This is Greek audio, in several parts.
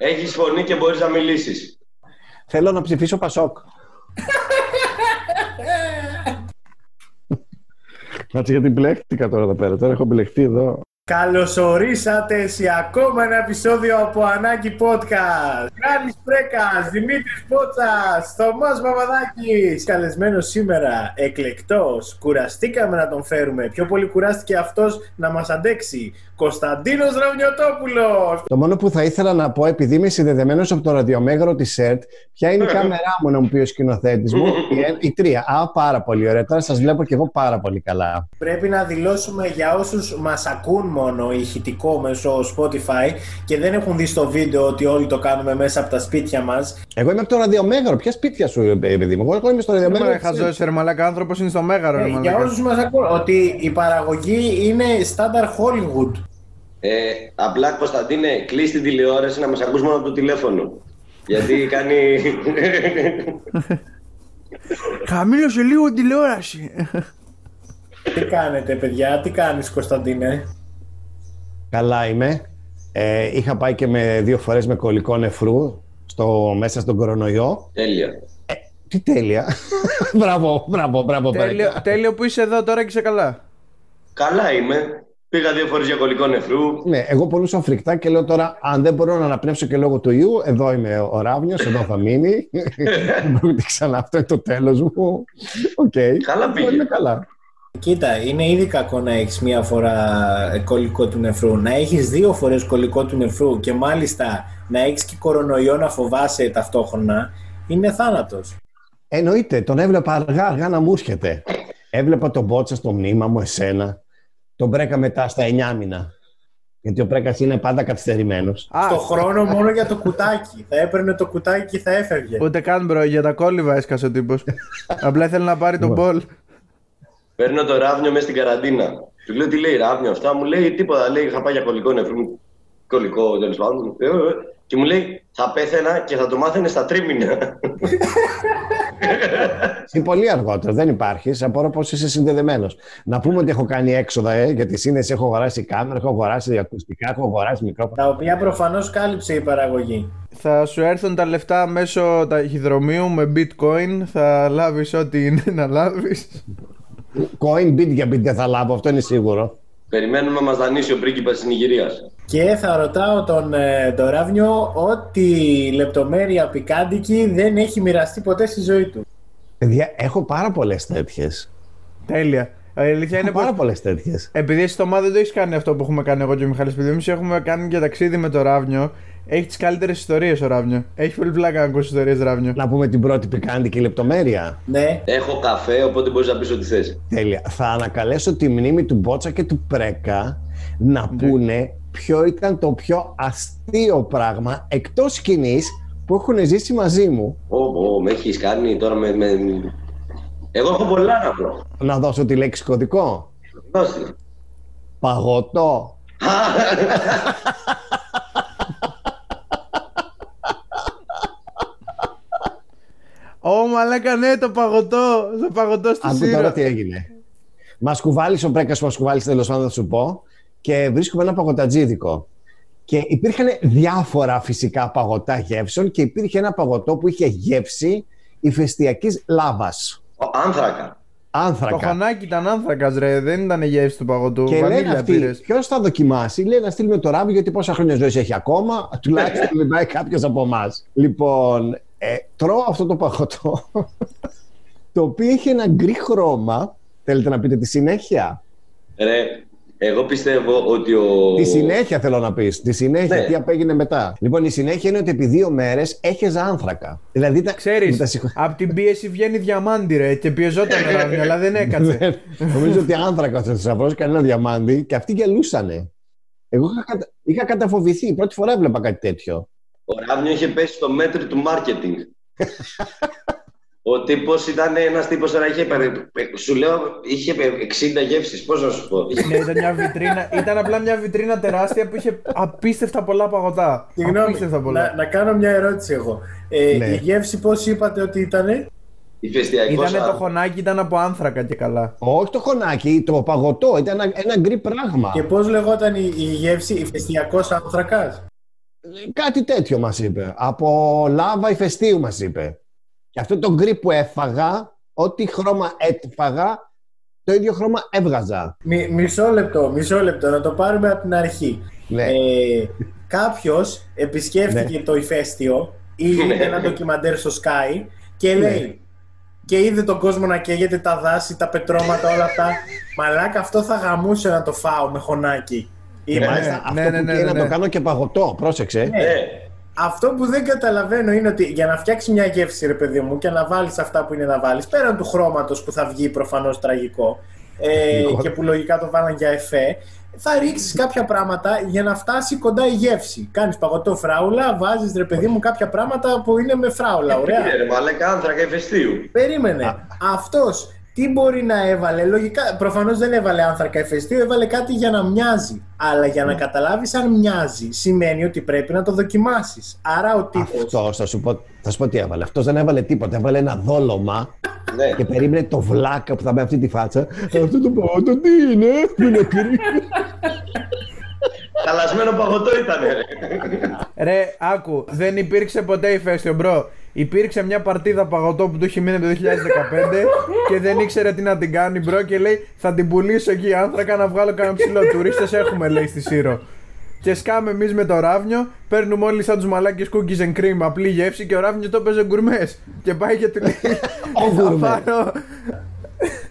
Έχεις φωνή και μπορείς να μιλήσεις. Θέλω να ψηφίσω Πασόκ. Κάτσε γιατί μπλέχτηκα τώρα εδώ πέρα. Τώρα έχω μπλεχτεί εδώ. Καλωσορίσατε σε ακόμα ένα επεισόδιο από Ανάγκη Podcast. Κράνης Πρέκας, Δημήτρης Πότσας, Θωμάς Παπαδάκης. Καλεσμένος σήμερα, εκλεκτός. Κουραστήκαμε να τον φέρουμε. Πιο πολύ κουράστηκε αυτός να μας αντέξει. Κωνσταντίνος Ραουνιωτόπουλος. Το μόνο που θα ήθελα να πω, επειδή είμαι συνδεδεμένος από το ραδιομέγαρο της ΣΕΡΤ, ποια είναι η κάμερά μου να μου πει ο σκηνοθέτης μου. η, ε- η τρία. Α, πάρα πολύ ωραία. Τώρα σας βλέπω και εγώ πάρα πολύ καλά. Πρέπει να δηλώσουμε για όσους μας ακούν μόνο ηχητικό μέσω Spotify και δεν έχουν δει στο βίντεο ότι όλοι το κάνουμε μέσα από τα σπίτια μας. Εγώ είμαι από το ραδιομέγαρο. Ποια σπίτια σου, ε, παιδί μου; Εγώ είμαι στο ραδιομέγαρο. Μα χαζός ρε μαλάκα, άνθρωπος είναι στο μέγαρο. Ε, ρε για μαλάκα. όσους μας ακούν, ότι η παραγωγή είναι standard Hollywood. Ε, απλά Κωνσταντίνε, κλείσει την τηλεόραση να μας ακούς μόνο από το τηλέφωνο. Γιατί κάνει... Χαμήλωσε λίγο την τηλεόραση. Τι κάνετε παιδιά, τι κάνεις Κωνσταντίνε; Καλά είμαι. Ε, είχα πάει και με δύο φορές με κολλικό νεφρού στο, μέσα στον κορονοϊό. Τέλεια. Τι τέλεια. μπράβο, μπράβο, μπράβο. τέλειο, Πέρεκα. τέλειο που είσαι εδώ τώρα και είσαι καλά. Καλά είμαι. Πήγα δύο φορές για κολικό νεφρού. Ναι, εγώ πονούσα φρικτά και λέω τώρα, αν δεν μπορώ να αναπνεύσω και λόγω του ιού, εδώ είμαι ο Ράβνιος, εδώ θα μείνει. Δεν πρόκειται ξανά, αυτό είναι το τέλος μου. Οκ. Καλά πήγε. Είναι καλά. Κοίτα, είναι ήδη κακό να έχεις μία φορά ε, κολικό του νεφρού. Να έχεις δύο φορές κολικό του νεφρού και μάλιστα να έχεις και κορονοϊό να φοβάσαι ταυτόχρονα, είναι θάνατος. Εννοείται, τον έβλεπα αργά, αργά να μου έρχεται. Έβλεπα τον Μπότσα στο μνήμα μου, εσένα. Τον Μπρέκα μετά στα εννιάμηνα. Γιατί ο Μπρέκα είναι πάντα καθυστερημένος. Α, Στο χρόνο μόνο για το κουτάκι. Θα έπαιρνε το κουτάκι και θα έφευγε. ούτε καν bro, για τα κόλλυβα έσκασε ο τύπος. Απλά ήθελε να πάρει το μπολ. Παίρνω το ράβνιο μέσα στην καραντίνα. Του λέω τι λέει ράβνιο αυτά; Μου λέει τίποτα. Λέει είχα πάει για κολικό νεφρού. Κολλικό τέλος πάντων. Ε, ε, ε. Και μου λέει θα πέθαινα και θα το μάθαινες στα τρίμηνα. Είναι πολύ αργότερο, δεν υπάρχει. Απορώ πώς είσαι συνδεδεμένος. Να πούμε ότι έχω κάνει έξοδα ε, για τη σύνδεση. Έχω αγοράσει κάμερα, έχω αγοράσει ακουστικά, έχω αγοράσει μικρόφωνα. Τα οποία προφανώς κάλυψε η παραγωγή. Θα σου έρθουν τα λεφτά μέσω ταχυδρομείου με bitcoin. Θα λάβεις ό,τι είναι να λάβεις. Coin bit για bit δεν θα λάβω, αυτό είναι σίγουρο. Περιμένουμε να μας δανείσει ο πρίγκιπας της Νιγηρίας. Και θα ρωτάω τον, ε, τον Ράβνιο ότι λεπτομέρεια πικάντικη δεν έχει μοιραστεί ποτέ στη ζωή του. Παιδιά, έχω πάρα πολλές τέτοιες. Τέλεια. Η αλήθεια είναι Έχω πάρα πως. πολλές τέτοιες. Επειδή εσύ στο ΜΑ δεν το έχεις κάνει αυτό που έχουμε κάνει εγώ και ο Μιχάλης Επειδή εμείς έχουμε κάνει και ταξίδι με το Ράβνιο. Έχει τις καλύτερες ιστορίες ο Ράβνιο. Έχει πολύ πλάκα να ακούσει ιστορίες Ράβνιο. Να πούμε την πρώτη πικάντικη λεπτομέρεια. Ναι, Έχω καφέ, οπότε μπορείς να πεις ό,τι θες. Τέλεια. Θα ανακαλέσω τη μνήμη του Μπότσα και του Πρέκα να πούνε ποιο ήταν το πιο αστείο πράγμα εκτός σκηνής που έχουν ζήσει μαζί μου. Ω, ω, με έχεις κάνει τώρα με, με. Εγώ έχω πολλά να πω. Να δώσω τη λέξη κωδικό; Δώστε. Παγωτό. Ω μαλάκα ναι το παγωτό. Το παγωτό στη Άκου τώρα σύρα. τι έγινε. Μας κουβάλεις ο Πρέκας, μας κουβάλεις τέλος πάντων, θα σου πω, και βρίσκουμε ένα παγωτατζίδικο. Και υπήρχαν διάφορα φυσικά παγωτά γεύσεων και υπήρχε ένα παγωτό που είχε γεύση ηφαιστειακής λάβας. Ο, άνθρακα. Άνθρακα. Το χωνάκι ήταν άνθρακας, ρε. Δεν ήταν η γεύση του παγωτού. Και λένε Βανίλια αυτοί, πήρες. ποιος θα δοκιμάσει, λέει να στείλουμε το ράβι γιατί πόσα χρόνια ζωής έχει ακόμα, τουλάχιστον δεν πάει κάποιος από εμάς. Λοιπόν, ε, τρώω αυτό το παγωτό, το οποίο έχει ένα γκρι χρώμα. Θέλετε να πείτε τη συνέχεια; Ρε, εγώ πιστεύω ότι ο. Τη συνέχεια θέλω να πεις. Τη συνέχεια, Ναι. τι απέγινε μετά. Λοιπόν, η συνέχεια είναι ότι επί δύο μέρες έχεζα άνθρακα. Δηλαδή, τα... Ξέρεις, μου τα συγχω- από την πίεση βγαίνει διαμάντι, ρε. Και πιεζόταν ο Ράβνιο, αλλά δεν έκατσε. Νομίζω ότι άνθρακας θα θησαυρό κανένα διαμάντι και αυτοί γελούσανε. Εγώ είχα, κατα... είχα καταφοβηθεί. Πρώτη φορά έβλεπα κάτι τέτοιο. Ο Ράβνιο είχε πέσει στο μέτρο του μάρκετινγκ. Ο τύπος ήταν ένας τύπος τώρα είχε. περι- Σου λέω, είχε 60 γεύσεις. Πώς να σου πω. ναι, ήταν μια βιτρίνα. Ήταν απλά μια βιτρίνα τεράστια που είχε απίστευτα πολλά παγωτά. συγγνώμη, Απίστευτα πολλά. να, να κάνω μια ερώτηση εγώ. Ε, Ναι. Η γεύση πώς είπατε ότι ήτανε; Ηφαιστειακό. Ήτανε το χωνάκι, ήταν από άνθρακα και καλά. Όχι το χωνάκι, το παγωτό. Ήταν ένα, ένα γκρι πράγμα. Και πώς λεγόταν η, η γεύση, ηφαιστειακός άνθρακας; Κάτι τέτοιο μας είπε. Από λάβα ηφαιστείου μας είπε. Και αυτό το γκρι που έφαγα, ό,τι χρώμα έφαγα, το ίδιο χρώμα έβγαζα. Μι- μισό λεπτό, μισό λεπτό, να το πάρουμε από την αρχή. Ναι. Ε, κάποιος επισκέφτηκε το ηφαίστειο ή είδε ένα ντοκιμαντέρ στο Sky και λέει και είδε τον κόσμο να καίγεται τα δάση, τα πετρώματα, όλα αυτά. Μαλάκα, αυτό θα γαμούσε να το φάω με χωνάκι. Και Είπε. μάλιστα ναι, αυτό ναι, που ναι, καίει ναι, να ναι. το κάνω και παγωτό. Πρόσεξε. Ε, Αυτό που δεν καταλαβαίνω είναι ότι για να φτιάξει μια γεύση, ρε παιδί μου, και να βάλεις αυτά που είναι να βάλεις, πέραν του χρώματος που θα βγει προφανώς τραγικό ε, Λοιπόν. και που λογικά το βάλαν για εφέ, θα ρίξεις κάποια πράγματα για να φτάσει κοντά η γεύση. Κάνεις παγωτό φράουλα, βάζεις ρε παιδί μου κάποια πράγματα που είναι με φράουλα. Ωραία. είναι ρε μαλάκα άνθρακα ηφαιστείου. Περίμενε. Αυτός τι μπορεί να έβαλε; Λογικά, προφανώς δεν έβαλε άνθρακα εφαιστείου, έβαλε κάτι για να μοιάζει. Αλλά για να καταλάβεις αν μοιάζει, σημαίνει ότι πρέπει να το δοκιμάσεις. Άρα ο τύπο. Αυτό θα σου, πω, θα σου πω τι έβαλε. Αυτός δεν έβαλε τίποτα. Έβαλε ένα δόλωμα Ναι. και περίμενε το βλάκα που θα με αυτή τη φάτσα. Αυτό το παγωτό τι είναι, που είναι κρύο. Χαλασμένο παγωτό ήταν, ρε. Ρε, άκου, δεν υπήρξε ποτέ ηφαίστειο, bro. Υπήρξε μια παρτίδα παγωτό που του είχε μείνει από το 2015 και δεν ήξερε τι να την κάνει, bro, και λέει θα την πουλήσω εκεί άνθρακα να βγάλω κανένα ψιλό. Τουρίστες έχουμε, λέει στη Σύρο. Και σκάμε εμείς με το ράβνιο, παίρνουμε όλοι σαν τους μαλάκες cookies and cream, απλή γεύση και ο ράβνιος το παίζει γκουρμές. Και πάει και του λέει: Ο Θα γκουρμές. πάρω.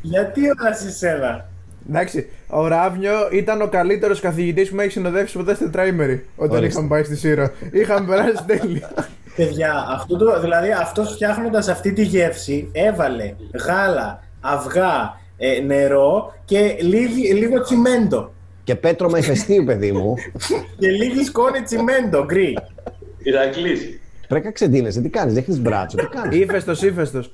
Γιατί όλα σε σένα; Εντάξει, ο Ράβνιο ήταν ο καλύτερος καθηγητής που με έχει συνοδεύσει ποτέ στην τετραήμερη όταν Ορίστε. είχαμε πάει στη Σύρο. Είχαμε περάσει τέλεια. Παιδιά, αυτό το, δηλαδή αυτός φτιάχνοντας αυτή τη γεύση έβαλε γάλα, αυγά, ε, νερό και λίγη, λίγο τσιμέντο. Και πέτρωμα ηφαιστείου, παιδί μου. Και λίγη σκόνη τσιμέντο, γκρι. Ηρακλής. Πρέπει να ξεντίνεσαι. Τι κάνεις, έχεις μπράτσο, τι κάνεις. Ήφεστο, ύφεστος.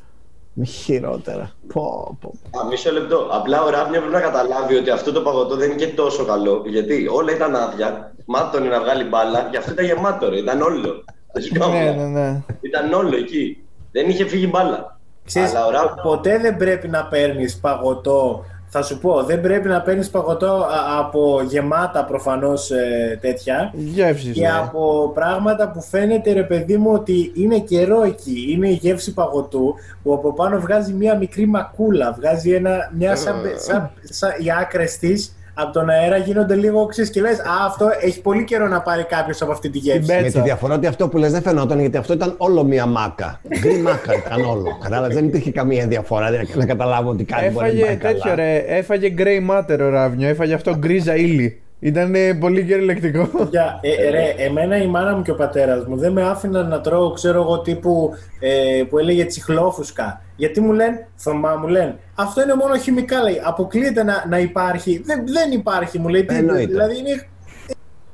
Μη χειρότερα. Πω, πω. Α, μισό λεπτό. Απλά ο Ράβνιο πρέπει να καταλάβει ότι αυτό το παγωτό δεν είναι και τόσο καλό. Γιατί όλα ήταν άδεια. Μάτων να βγάλει μπάλα. Γι' αυτό ήταν γεμάτο, ρε. Ήταν όλο. Δεν σου κάνω. Ναι, ναι, ναι. Ήταν όλο εκεί. Δεν είχε φύγει μπάλα. Ξέρεις, Αλλά ο Ράβνιο. ποτέ δεν πρέπει να παίρνεις παγωτό. Θα σου πω, δεν πρέπει να παίρνεις παγωτό α, από γεμάτα προφανώς ε, τέτοια Γεύσεις. και από πράγματα που φαίνεται ρε παιδί μου ότι είναι καιρό εκεί. Είναι η γεύση παγωτού που από πάνω βγάζει μια μικρή μακούλα. Βγάζει ένα, μια σαν, σαν, σαν, οι άκρες της από τον αέρα γίνονται λίγο οξύς και λες Α, αυτό έχει πολύ καιρό να πάρει κάποιος από αυτή τη γεύση. Την Με Πέτσα. τη διαφορά ότι αυτό που λες δεν φαινόταν γιατί αυτό ήταν όλο μία μάκα. Γκρι μάκα ήταν όλο. Κατάλαβες, δεν υπήρχε καμία διαφορά να- να καταλάβω ότι κάτι μπορεί να μην Έφαγε πάει τέτοιο καλά. ρε, έφαγε grey matter ο Ράβνιο, έφαγε αυτό γκρίζα ύλη. Ήταν πολύ κυριολεκτικό. Για, ε, ρε, εμένα η μάνα μου και ο πατέρας μου δεν με άφηναν να τρώω, ξέρω εγώ, τύπου ε, που έλεγε τσιχλόφουσκα. Γιατί μου λένε, Θωμά μου λένε, αυτό είναι μόνο χημικά, λέει. Αποκλείεται να, να υπάρχει. Δεν, δεν υπάρχει, μου λέει. Τι, Εννοείται. δηλαδή είναι.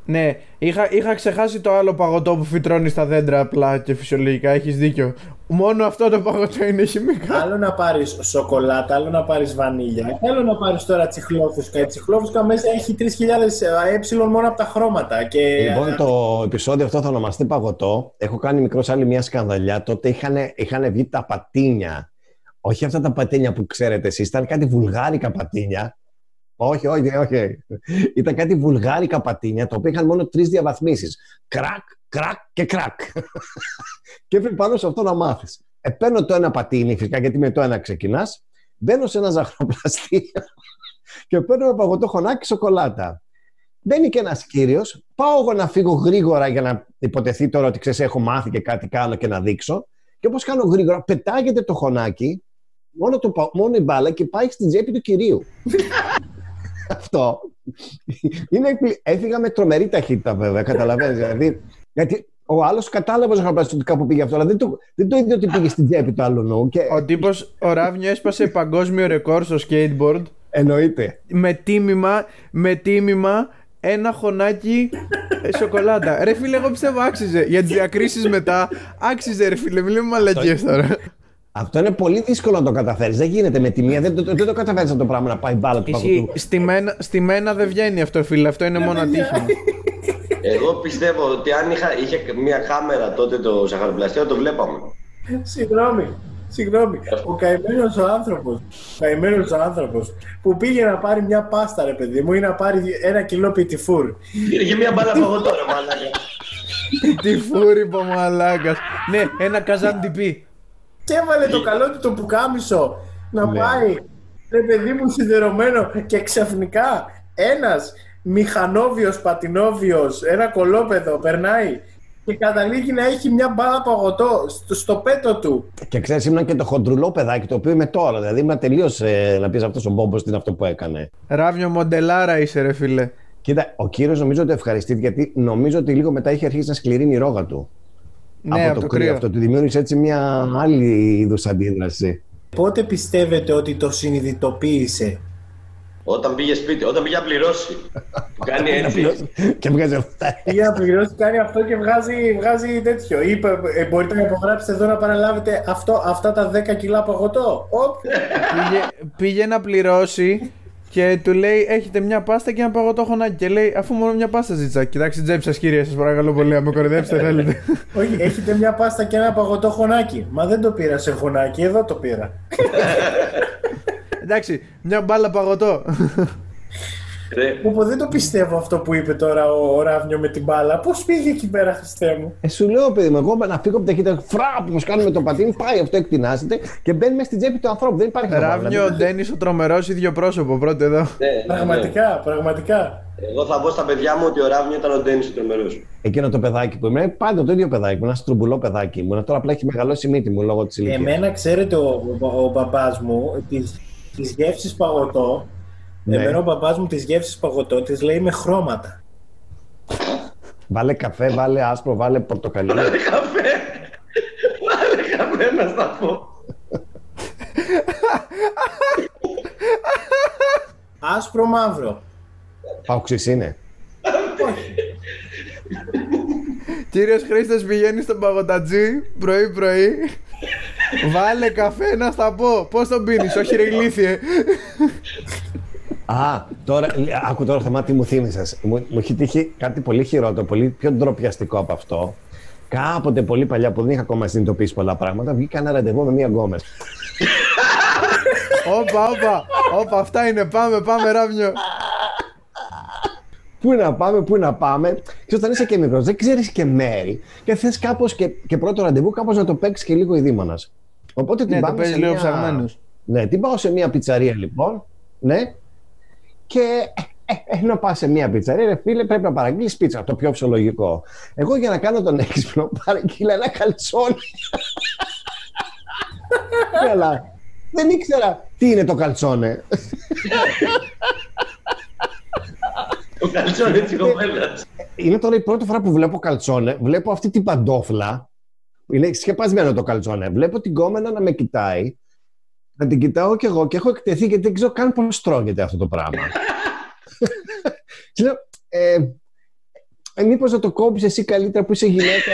ναι, είχα, είχα ξεχάσει το άλλο παγωτό που φυτρώνει στα δέντρα απλά και φυσιολογικά, έχεις δίκιο. Μόνο αυτό το παγωτό είναι χημικά. Άλλο να πάρεις σοκολάτα, άλλο να πάρεις βανίλια, και άλλο να πάρεις τώρα τσιχλόφουσκα. Η τσιχλόφουσκα μέσα έχει 3.000 ε μόνο από τα χρώματα. Και, Λοιπόν, το επεισόδιο αυτό θα ονομαστεί Παγωτό. Έχω κάνει μικρός άλλη μια σκανδαλιά. Τότε είχαν, είχαν βγει τα πατίνια. Όχι αυτά τα πατίνια που ξέρετε εσείς, ήταν κάτι βουλγάρικα πατίνια. Όχι, όχι, όχι. Ήταν κάτι βουλγάρικα πατίνια, τα οποία είχαν μόνο τρεις διαβαθμίσεις. Κρακ, κρακ και κρακ. και έπρεπε πάνω σε αυτό να μάθεις. Ε, παίρνω το ένα πατίνι, φυσικά γιατί με το ένα ξεκινάς. Μπαίνω σε ένα ζαχαροπλαστείο και παίρνω ένα παγωτό χωνάκι σοκολάτα. Μπαίνει και ένας κύριος. Πάω εγώ να φύγω γρήγορα για να υποτεθεί τώρα ότι ξέρεις, έχω μάθει και κάτι κάνω και να δείξω. Και όπως κάνω γρήγορα, πετάγεται το χωνάκι, μόνο, το, πα- μόνο η μπάλα και πάει στην τσέπη του κυρίου. Αυτό. Είναι, εκπλη- έφυγα με τρομερή ταχύτητα, βέβαια, καταλαβαίνεις. Δηλαδή, γιατί ο άλλος κατάλαβε ότι κάπου πήγε αυτό, αλλά δεν το, δεν το είδε ότι πήγε στην τσέπη του άλλου νου. Και Ο τύπος, ο Ράβνιο έσπασε παγκόσμιο ρεκόρ στο skateboard εννοείται. με τίμημα, με τίμημα ένα χωνάκι ε, σοκολάτα. Ρε φίλε, εγώ πιστεύω άξιζε. Για τις διακρίσεις μετά, άξιζε ρε φίλε, μην λέμε μαλακίες τώρα. Αυτό είναι πολύ δύσκολο να το καταφέρεις. Δεν γίνεται με τη μία. Δεν, το- δεν το καταφέρει αυτό το πράγμα να πάει μπάλα του Ισχύει, παγωτού. στη μένα, στη μένα δεν βγαίνει αυτό φίλε, αυτό είναι μόνο ατύχημα. Εγώ πιστεύω ότι αν είχα, είχε μια κάμερα τότε το ζαχαροπλαστείο, το βλέπαμε. Συγγνώμη. Συγγνώμη, ο καημένος ο άνθρωπο. Ο καημένος ο άνθρωπος που πήγε να πάρει μια πάστα, ρε παιδί μου, ή να πάρει ένα κιλό πιτιφούρ. Είχε μια μπάλα παγωτό, ρε μαλάκα. Τι φούρυπο μαλάκας. Ναι, ένα καζαντιπί. Και έβαλε το καλό του το πουκάμισο να Ναι. πάει. Ρε παιδί μου σιδερωμένο και ξαφνικά ένας μηχανόβιος, πατινόβιος, ένα κολόπεδο περνάει και καταλήγει να έχει μια μπάλα παγωτό στο, στο πέτο του. Και ξέρεις, ήμουν και το χοντρουλό παιδάκι το οποίο είμαι τώρα. Δηλαδή, ήμουν τελείως να πεις αυτός ο Μπόμπος τι είναι αυτό που έκανε. Ράβιο μοντελάρα είσαι, ρε φίλε. Κοίτα, ο κύριος νομίζω ότι ευχαριστήθηκε γιατί νομίζω ότι λίγο μετά είχε αρχίσει να σκληρύνει η ρόγα του. Ναι, από το κρύο κρύο. αυτό. Του δημιούργησε έτσι μια άλλη είδους αντίδραση. Πότε πιστεύετε ότι το συνειδητοποίησε; Όταν πήγε σπίτι, όταν πήγε να πληρώσει. Που κάνει έτσι. και βγάζει αυτά. Πήγε να πληρώσει, κάνει αυτό και βγάζει, βγάζει τέτοιο. Είπε, ε, μπορείτε να υπογράψετε εδώ να παραλάβετε αυτό, αυτά τα 10 κιλά παγωτό. Οπ. πήγε, πήγε να πληρώσει και του λέει: Έχετε μια πάστα και ένα παγωτό χωνάκι. Και λέει: Αφού μόνο μια πάστα ζήτησα. Κοιτάξτε, τζέπη σας, κύριε, σας παρακαλώ πολύ, να με κορυδέψετε, θέλετε. Όχι, έχετε μια πάστα και ένα παγωτό χωνάκι. Μα δεν το πήρα σε χωνάκι, εδώ το πήρα. Εντάξει, μια μπάλα παγωτό. Ρε, Πω, δεν το πιστεύω αυτό που είπε τώρα ο, ο Ράβνιο με την μπάλα. Πώς πήγε εκεί πέρα, Χριστέ μου; Ε, σου λέω, παιδί μου, εγώ να φύγω από τα χέρια, φραπ, όπως κάνουμε το πατίνι, πάει αυτό, εκτινάζεται και μπαίνει μέσα στην τσέπη του ανθρώπου. Δεν υπάρχει να βάλει. Ράβιο, Ντένις, ο τρομερός ίδιο πρόσωπο, πρώτο εδώ. ναι, ναι, ναι. Πραγματικά, πραγματικά. Εγώ θα πω στα παιδιά μου ότι ο Ράβνιο ήταν ο Ντένις ο τρομερός. Εκείνο το παιδάκι που ήμουν, πάντα το ίδιο παιδάκι μου, ένα στρουμπουλό παιδάκι μου. Τώρα απλά έχει μεγαλώσει η μύτη μου λόγω της ηλικίας. Εμένα, ξέρετε, ο, ο, ο μπαμπάς μου τις, τις γεύσεις παγωτό, Ναι. εμένα ο μπαμπάς μου τις γεύσεις παγωτό τις λέει με χρώματα. Βάλε καφέ, βάλε άσπρο, βάλε πορτοκαλί. Βάλε καφέ. Βάλε καφέ να στα πω. Άσπρο μαύρο. Παουξής είναι. Κύριος Χρήστος πηγαίνει στον παγωτατζή πρωί-πρωί. Βάλε καφέ να στα πω. Πώς τον πίνεις, όχι ρε ηλίθιε. Α, τώρα, άκου τώρα Θωμά τι μου θύμισες. Μου, μου έχει τύχει κάτι πολύ χειρότερο, πολύ πιο ντροπιαστικό από αυτό. Κάποτε πολύ παλιά που δεν είχα ακόμα συνειδητοποιήσει πολλά πράγματα, βγήκα ένα ραντεβού με μία γκόμες. Όπα, όπα, όπα, αυτά είναι. Πάμε, πάμε, ράβιο. Πού να πάμε, πού να πάμε. Και όταν είσαι και μικρός, δεν ξέρεις και μέρη. Και θες κάπως και, και πρώτο ραντεβού, κάπως να το παίξεις και λίγο ειδήμονας. Οπότε την Ναι, το πάμε παίζεις σε λίγο μια- ψαγμένος. Ναι, την πάω σε μια πιτσαρία λοιπόν. Ναι. Και ε, ε, ενώ πας σε μια πιτσαρία, ρε φίλε, πρέπει να παραγγείλεις πίτσα. Το πιο φυσιολογικό. Εγώ για να κάνω τον έξυπνο, παραγγείλα ένα καλτσόνι. Αλλά δεν ήξερα τι είναι το καλτσόνε. Ο καλτσόνι της κοπέλας. Είναι τώρα η πρώτη φορά που βλέπω καλτσόνε. Βλέπω αυτή την παντόφλα. Είναι σκεπασμένο το καλτσόνε. Βλέπω την κόμενα να με κοιτάει. Να την κοιτάω κι εγώ και έχω εκτεθεί γιατί δεν ξέρω καν πώς τρώγεται αυτό το πράγμα. Και λέω, ε, ε, μήπως να το κόψεις εσύ καλύτερα που είσαι γυναίκα.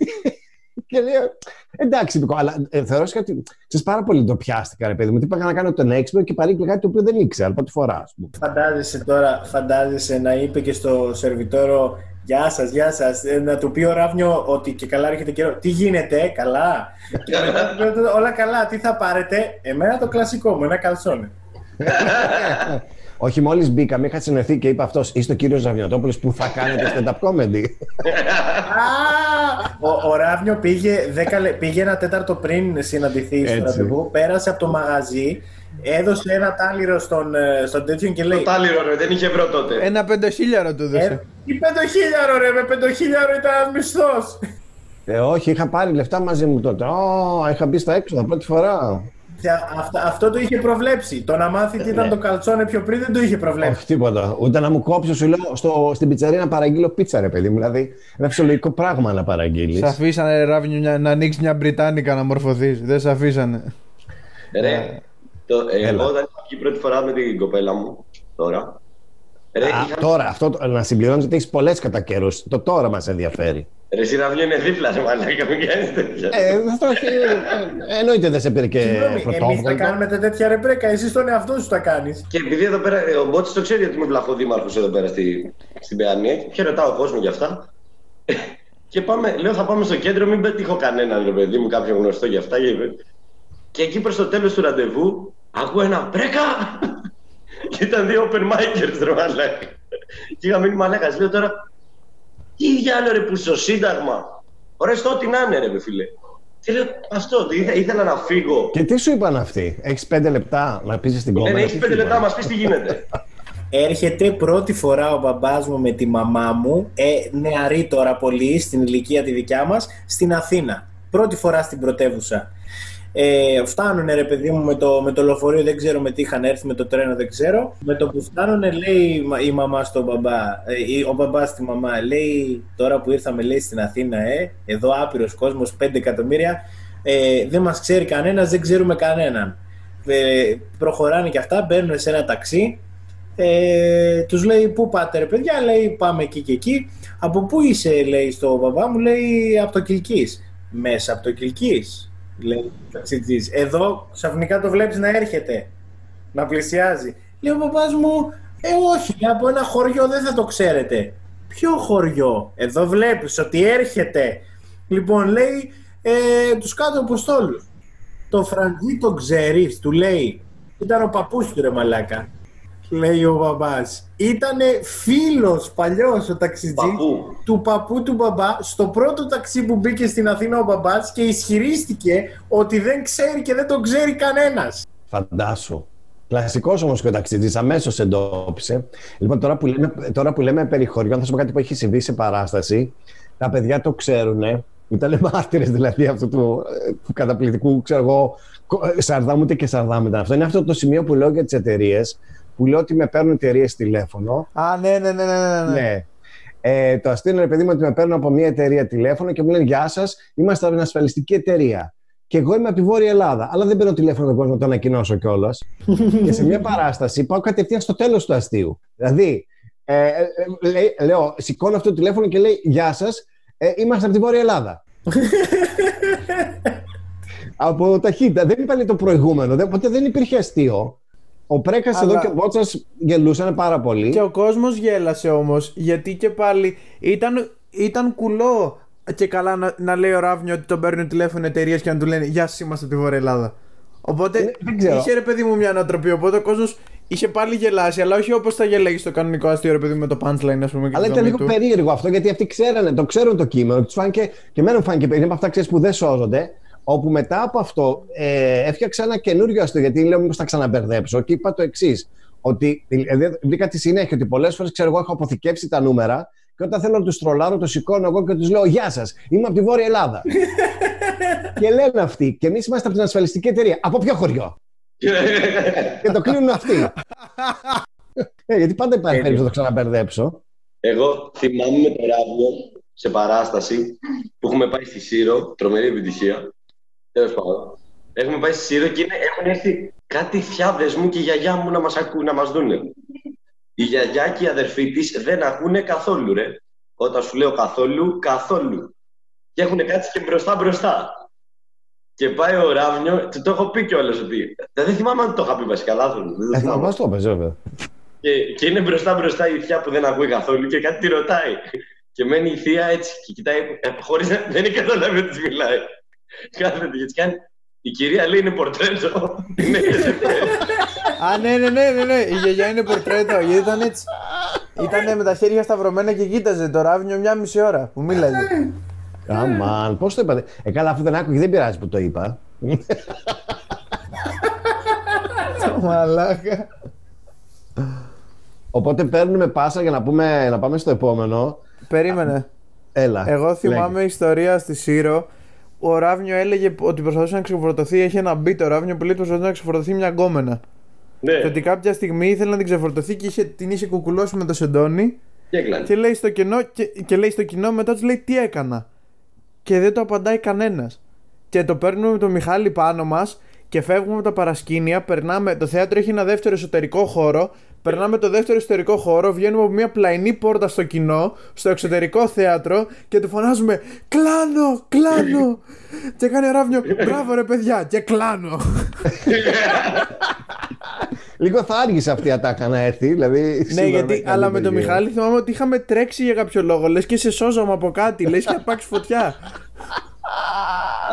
και λέω, εντάξει, Πικό, αλλά ε, θεωρώ ότι ξέρεις πάρα πολύ το πιάστηκα, ρε παιδί μου. Τι είπα να κάνω τον έξυπνο και παρήγγειλα κάτι το οποίο δεν ήξερα, πρώτη φορά, ας πούμε. Φαντάζεσαι τώρα, φαντάζεσαι να είπε και στο σερβιτόρο Γεια σας, γεια σας. Να του πει ο Ράβνιο ότι και καλά έρχεται καιρό. Τι γίνεται, καλά; και μετά του λέει, όλα καλά, τι θα πάρετε; Εμένα το κλασικό μου, ένα καλσόνι. Όχι, μόλις μπήκαμε, είχα συνοηθεί και είπα αυτός, είστε ο κύριος Ζαβιωτόπουλο που θα κάνετε stand-up comedy. Α, ο, ο Ράβνιο πήγε, 10, λε- πήγε ένα τέταρτο πριν συναντηθεί στο Έτσι. ραντεβού, πέρασε από το μαγαζί, έδωσε ένα τάλιρο στον, ε, στον τέτοιον και λέει Το τάλιρο, ρε, δεν είχε ευρώ τότε. Ένα πεντοχίλιαρο του ε, έδωσε. Τι πεντοχίλιαρο ρε, με πεντοχίλιαρο ήταν μισθός. ε, όχι, είχα πάρει λεφτά μαζί μου τότε. Ω, είχα μπει στα έξοδα πρώτη φορά. Και αυτά- αυτό το είχε προβλέψει. Το να μάθει τι ήταν το καλτσόνε πιο πριν δεν το είχε προβλέψει. Όχι τίποτα. Ούτε να μου κόψει, σου λέω στο, στην πιτσαρία να παραγγείλω πίτσα, ρε παιδί μου. Δηλαδή, ένα φυσιολογικό πράγμα να παραγγείλεις. Σε αφήσανε ρε, ράβιο μια- να ανοίξεις μια Μπριτάνικα να μορφωθείς. Δεν σε αφήσανε. Ρε, το, ε, Έλα. εγώ όταν είχα βγει πρώτη φορά με την κοπέλα μου, τώρα. Ρε, Α, είχα... τώρα, αυτό το- να συμπληρώνεις ότι έχεις πολλές κατά καιρούς. Το τώρα μας ενδιαφέρει. ρε Σιραβλή είναι δίπλα, ρε μαλάκα, μην κάνεις τέτοια. Ε, αυτό όχι, ε, εννοείται δεν σε πήρε και Συγγνώμη, εμείς τα πρωτόβολο. κάνουμε τα τέτοια ρεπρέκα. Εσύ τον εαυτό σου τα κάνεις. Και επειδή εδώ πέρα, ε, ο Μπότση το ξέρει ότι είμαι βλαχοδήμαρχος εδώ πέρα στη, στην Παιανία και ρωτάω κόσμο για αυτά. Και πάμε, λέω θα πάμε στο κέντρο, μην πετύχω κανέναν ρε παιδί μου, κάποιον γνωστό για αυτά. Και, και εκεί προς το τέλος του ραντεβού ακούω ένα πρέκα και ήταν δύο open micers ρε μαλάκα. Και είχα μείνει μαλάκας, λέω τώρα Τι διάλογο ρε που στο Σύνταγμα. Ωραία, στο ό,τι να είναι, ρε με φίλε. Και λέω αυτό, ότι ήθελα, ήθελα να φύγω. Και τι σου είπαν αυτοί, έχεις πέντε λεπτά να πεις στην Ναι, κόμμα. ναι, έχεις πέντε λεπτά, μας πεις τι γίνεται. Έρχεται πρώτη φορά ο μπαμπάς μου με τη μαμά μου, ε, νεαρή τώρα πολύ, στην ηλικία τη δικιά μας, στην Αθήνα. Πρώτη φορά στην πρωτεύουσα. Ε, φτάνουνε ρε παιδί μου με το, με το λεωφορείο, δεν ξέρω με τι είχαν έρθει, με το τρένο δεν ξέρω. Με το που φτάνουνε λέει η μα- η μαμά στον μπαμπά, ε, η- ο μπαμπάς στη μαμά, λέει τώρα που ήρθαμε λέει στην Αθήνα, ε, εδώ άπειρος κόσμος, 5 εκατομμύρια, ε, δεν μας ξέρει κανένας, δεν ξέρουμε κανέναν. Ε, προχωράνε και αυτά, μπαίνουν σε ένα ταξί, ε, τους λέει πού πάτε ρε παιδιά, λέει πάμε εκεί και εκεί. Από πού είσαι; Λέει στο μπαμπά μου, λέει από το Κιλκής. Μέσα από το Κιλκής, λέει ο ταξιτζής. Εδώ ξαφνικά το βλέπεις να έρχεται, να πλησιάζει. Λέει ο μπαμπάς μου, ε όχι, από ένα χωριό δεν θα το ξέρετε. Ποιο χωριό, εδώ βλέπεις ότι έρχεται. Λοιπόν λέει, ε, τους κάτω αποστόλους. Το Φραντζί το ξέρεις, του λέει. Ήταν ο παππούς του ρε μαλάκα. Λέει ο μπαμπάς. Ήτανε φίλος παλιός ο ταξιτζής Παππού. του παππού του μπαμπά στο πρώτο ταξί που μπήκε στην Αθήνα ο μπαμπάς και ισχυρίστηκε ότι δεν ξέρει και δεν τον ξέρει κανένας. Φαντάσου. Κλασικός όμως και ο ταξιτζής αμέσως εντόπισε. Λοιπόν, τώρα που, λέμε, τώρα που λέμε περί χωριών, θα σου πω κάτι που έχει συμβεί σε παράσταση. Τα παιδιά το ξέρουν. Ήταν μάρτυρες δηλαδή αυτού του, ε, του καταπληκτικού, ξέρω εγώ, κο- ε, Σαρδάμ ούτε και Σαρδάμ ήταν αυτό. Είναι αυτό το σημείο που λέω για τις εταιρείες, που λέω ότι με παίρνουν εταιρείες τηλέφωνο. Α, ναι, ναι, ναι, ναι. ναι. Ναι. Ε, το αστείο είναι, ρε παιδί μου, ότι με παίρνουν από μια εταιρεία τηλέφωνο και μου λένε Γεια σας, είμαστε από την ασφαλιστική εταιρεία. Και εγώ είμαι από τη Βόρεια Ελλάδα. Αλλά δεν παίρνω τηλέφωνο τον κόσμο να το ανακοινώσω κιόλας. και σε μια παράσταση πάω κατευθείαν στο τέλος του αστείου. Δηλαδή, ε, ε, ε, λέει- λέω, σηκώνω αυτό το τηλέφωνο και λέει Γεια σας, ε, είμαστε από τη Βόρεια Ελλάδα. από ταχύτητα. Δεν είπαν το προηγούμενο, δεν, οπότε δεν υπήρχε αστείο. Ο Πρέκας Αλλά- εδώ και ο Μπότσα γελούσαν πάρα πολύ. Και ο κόσμος γέλασε όμως, γιατί και πάλι ήταν, ήταν κουλό και καλά να, να λέει ο Ράβνιο ότι τον παίρνουν τηλέφωνο εταιρείες και να του λένε Γεια σας είμαστε από τη Βόρεια Ελλάδα. Οπότε Ε, δεν ξέρω. είχε ρε παιδί μου μια ανατροπή. Οπότε ο κόσμος είχε πάλι γελάσει, αλλά όχι όπως θα γελέγεις στο κανονικό αστείο ρε παιδί μου με το punchline, ας πούμε. Και Αλλά τη ήταν δομή λίγο του. περίεργο αυτό γιατί αυτοί ξέρανε, το ξέρουν το κείμενο. Τους φάνηκε και εμένα μου φάνηκε περίεργο. Είναι από αυτά ξέρεις, που δεν σώζονται. Όπου μετά από αυτό ε, έφτιαξα ένα καινούριο αστείο γιατί λέω μήπως θα ξαναμπερδέψω και είπα το εξής. Ότι δηλαδή, βρήκα τη συνέχεια ότι πολλές φορές ξέρω εγώ έχω αποθηκεύσει τα νούμερα και όταν θέλω να τους τρολάρω, το σηκώνω εγώ και τους λέω Γεια σας, είμαι από τη Βόρεια Ελλάδα. και λένε αυτοί, και εμείς είμαστε από την ασφαλιστική εταιρεία. Από ποιο χωριό; και το κλείνουν αυτοί. ε, γιατί πάντα υπάρχει περίπτωση να το ξαναμπερδέψω. Εγώ θυμάμαι με το ράβιο σε παράσταση που έχουμε πάει στη Σύρο, τρομερή επιτυχία. Τέλος πάντων. Έχουμε πάει στη Σύρο και είναι, έχουν έρθει κάτι φιάδε μου και η γιαγιά μου να μας ακούν, να μας δούνε. Η γιαγιά και η αδερφή της δεν ακούνε καθόλου, ρε. Όταν σου λέω καθόλου, καθόλου. Και έχουν κάτσει και μπροστά μπροστά. Και πάει ο Ράβνιο, του το έχω πει κιόλας ότι. Δεν θυμάμαι αν το είχα πει βασικά λάθος. Δεν το Ε, θυμάμαι. θα το πες, βέβαια. Και, και είναι μπροστά μπροστά η θεία που δεν ακούει καθόλου και κάτι τη ρωτάει. Και μένει η θεία έτσι και κοιτάει χωρίς να δεν έχει καταλάβει ότι της μιλάει. Κάθεται και της κάνει. Η κυρία λέει είναι πορτρέτο. Είναι και σε Α, ναι, ναι, ναι, ναι, ναι. Η γιαγιά είναι πορτρέτο. Γιατί ήταν έτσι. Ήταν με τα χέρια σταυρωμένα και κοίταζε το ράβνιο μια μισή ώρα που μίλαγε. Αμάν, πώς το είπατε; Ε, καλά, αφού δεν άκουγε, δεν πειράζει που το είπα. Μαλάκα. Οπότε παίρνουμε πάσα για να, πούμε, να πάμε στο επόμενο. Περίμενε. Έλα. Εγώ θυμάμαι λέγε. ιστορία στη Σύρο. Ο Ράβνιο έλεγε ότι προσπαθούσε να ξεφορτωθεί. Έχει ένα μπίτο ο Ράβνιο που λέει ότι προσπαθούσε να ξεφορτωθεί μια γκόμενα. Και Ναι, ότι κάποια στιγμή ήθελε να την ξεφορτωθεί και είχε, την είχε κουκουλώσει με το σεντόνι. και έκλανε. Και λέει στο κοινό, και, και λέει στο κοινό μετά τους λέει τι έκανα; Και δεν το απαντάει κανένας. Και το παίρνουμε με τον Μιχάλη πάνω μας και φεύγουμε από τα παρασκήνια. Περνάμε, το θέατρο έχει ένα δεύτερο εσωτερικό χώρο. Περνάμε το δεύτερο εσωτερικό χώρο, βγαίνουμε από μια πλαϊνή πόρτα στο κοινό, στο εξωτερικό θέατρο και του φωνάζουμε Κλάνω! Κλάνω! και κάνει ο Ράβνιο, μπράβο ρε παιδιά, και κλάνω! Λίγο θα άργησε αυτή η ατάκα να έρθει. Δηλαδή, ναι, σίγουρα γιατί, δεν έκανε αλλά με τον τελείω. Μιχάλη θυμάμαι ότι είχαμε τρέξει για κάποιο λόγο. Λες και σε σώζαμε από κάτι, λες και απάξει φωτιά.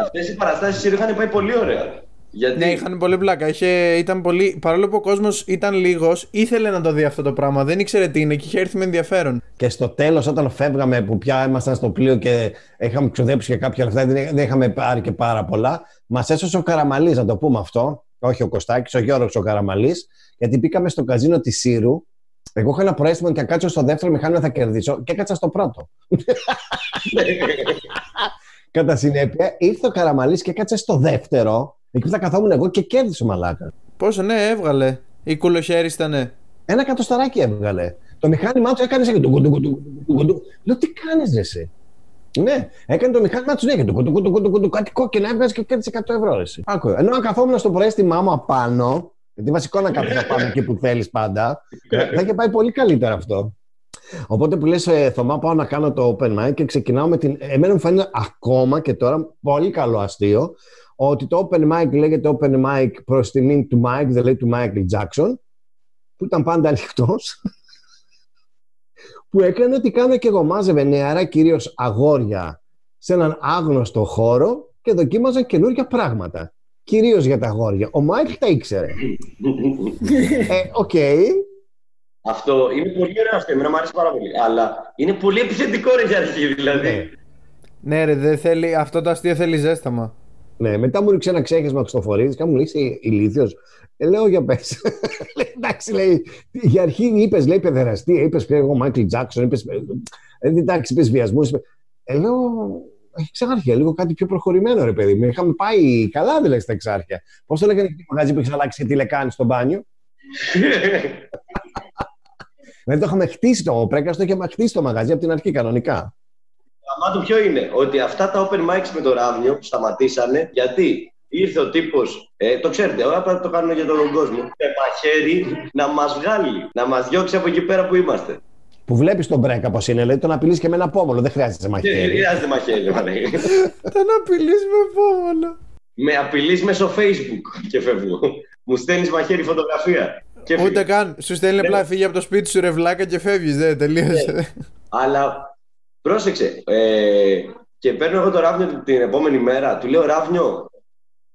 Αυτές οι παραστάσεις είχαν πάει πολύ ωραία. Γιατί Ναι, είχαν πολύ πλάκα. Είχε, ήταν πολύ, παρόλο που ο κόσμος ήταν λίγος, ήθελε να το δει αυτό το πράγμα. Δεν ήξερε τι είναι και είχε έρθει με ενδιαφέρον. Και στο τέλος, όταν φεύγαμε, που πια ήμασταν στο πλοίο και είχαμε ξοδέψει και κάποια λεφτά, δεν δεν είχαμε πάρει και πάρα πολλά, μας έσωσε ο Καραμαλής, να το πούμε αυτό. Όχι ο Κωστάκης, ο Γιώργο ο Καραμαλής, γιατί μπήκαμε στο καζίνο της Σύρου. Εγώ είχα ένα προέστημα ότι θα κάτσω στο δεύτερο μηχάνημα θα κερδίσω και έκατσα στο πρώτο. Κατά συνέπεια, ήρθε ο Καραμαλής και έκατσε στο δεύτερο. Εκεί που θα καθόμουν εγώ και κέρδισε ο Μαλάκα. Πόσο, ναι, έβγαλε. Η κουλοχέρι ήταν. Ένα εκατοσταράκι έβγαλε. Το μηχάνημά του έκανε και του κουντου. Λέω τι κάνεις, ρε εσύ; Ναι, έκανε το μηχάνημά του ναι, και του κουντου, κουντου, κουντου, κουντου, κάτι κόκκινα έβγαζε και κέρδισε 100 ευρώ. Εσύ. Άκου, ενώ αν καθόμουν στο προέστημά μου απάνω, γιατί βασικό να κάθεσαι απάνω εκεί που θέλεις πάντα, θα είχε πάει πολύ καλύτερα αυτό. Οπότε που λες, ε, Θωμά, πάω να κάνω το open mic και ξεκινάω με την... Εμένα μου φαίνεται ακόμα και τώρα πολύ καλό αστείο ότι το open mic λέγεται open mic προς τιμήν του Mike, δηλαδή του Michael Jackson, που ήταν πάντα ανοιχτός. που έκανε ότι κάνω και εγώ μάζευε νεαρά κυρίως αγόρια σε έναν άγνωστο χώρο και δοκίμαζαν καινούργια πράγματα. Κυρίως για τα αγόρια. Ο Μάικλ τα ήξερε. ε, οκ. αυτό είναι πολύ ωραίο αυτό. Εμένα μου αρέσει πάρα πολύ. Αλλά είναι πολύ επιθετικό ρε για αρχή, δηλαδή. Ναι. Ναι, ρε, δεν θέλει, αυτό το αστείο θέλει ζέσταμα. Ναι, μετά μου ρίξε ένα ξέχεσμα Χριστοφορίδη και μου λέει είσαι ηλίθιος. Ε, λέω για πες. λέει, εντάξει, λέει. Για αρχή είπες, λέει, παιδεραστή, είπες και εγώ Μάικλ Τζάκσον, είπες. Ε, εντάξει, είπες βιασμούς. Ε, λέω, έχει Εξάρχεια, λίγο κάτι πιο προχωρημένο, ρε παιδί μου. Είχαμε πάει καλά, δηλαδή, στα Εξάρχεια. Πώς το λέγανε το μαγαζί που έχεις αλλάξει και τη λεκάνη στο μπάνιο; Δηλαδή το είχαμε χτίσει το πρέκα, το είχαμε χτίσει το μαγαζί από την αρχή κανονικά. Το του ποιο είναι, ότι αυτά τα open mics με το ράβνιο σταματήσανε γιατί ήρθε ο τύπος, ε, το ξέρετε, εγώ απλά το κάνω για τον κόσμο, με μαχαίρι να μας βγάλει, να μας διώξει από εκεί πέρα που είμαστε. Που βλέπεις τον Μπρέκα πώς είναι, λέει τον απειλείς και με ένα πόμολο. Δεν χρειάζεται Δεν μαχαίρι. χρειάζεται μαχαίρι, μα λέει. Τον απειλείς με πόμολο. Με απειλείς μέσω Facebook και φεύγω. Μου στέλνεις μαχαίρι φωτογραφία. Και Ούτε φύγω. καν. Σου στέλνει απλά φύγει από το σπίτι σου ρε βλάκα και φεύγεις. Δεν τελείωσε. Αλλά πρόσεξε. Ε, και παίρνω εγώ το ράβνιο την επόμενη μέρα. Του λέω ράβνιο,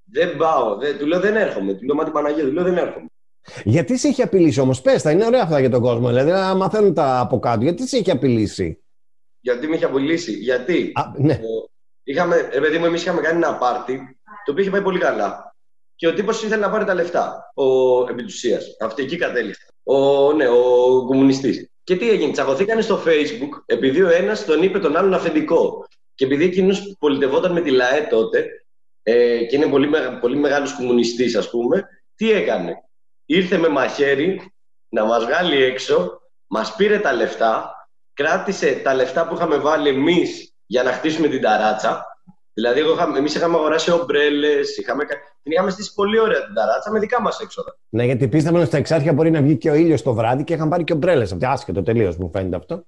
δεν πάω. Δεν, του λέω δεν έρχομαι. Του λέω μα την Παναγία, του λέω δεν έρχομαι. Γιατί σε είχε απειλήσει όμως, πες τα, είναι ωραία αυτά για τον κόσμο. Δηλαδή να μαθαίνουν τα από κάτω. Γιατί σε είχε απειλήσει; Γιατί με είχε απολύσει. Γιατί Α, ναι. ε, είχαμε, ρε παιδί μου, εμείς είχαμε κάνει ένα πάρτι το οποίο είχε πάει πολύ καλά. Και ο τύπος ήθελε να πάρει τα λεφτά. Ο επί της ουσίας. Αυτή εκεί κατέληξε. Ο, ναι, ο κομμουνιστής. Και τι έγινε, τσακωθήκανε στο Facebook επειδή ο ένας τον είπε τον άλλον αφεντικό. Και επειδή εκείνος πολιτευόταν με τη ΛΑΕ τότε ε, και είναι πολύ, μεγα, πολύ μεγάλος κομμουνιστής, ας πούμε, τι έκανε. Ήρθε με μαχαίρι να μας βγάλει έξω, μας πήρε τα λεφτά, κράτησε τα λεφτά που είχαμε βάλει εμείς για να χτίσουμε την ταράτσα. Δηλαδή, εγώ είχα- εμείς είχαμε αγοράσει ομπρέλες, είχαμε, κα- την είχαμε στήσει πολύ ωραία την ταράτσα με δικά μας έξοδα. Ναι, γιατί πίστευαν ότι στα εξάρχεια μπορεί να βγει και ο ήλιος το βράδυ και είχαν πάρει και ομπρέλες. Αυτό άσχετο τελείως μου φαίνεται αυτό.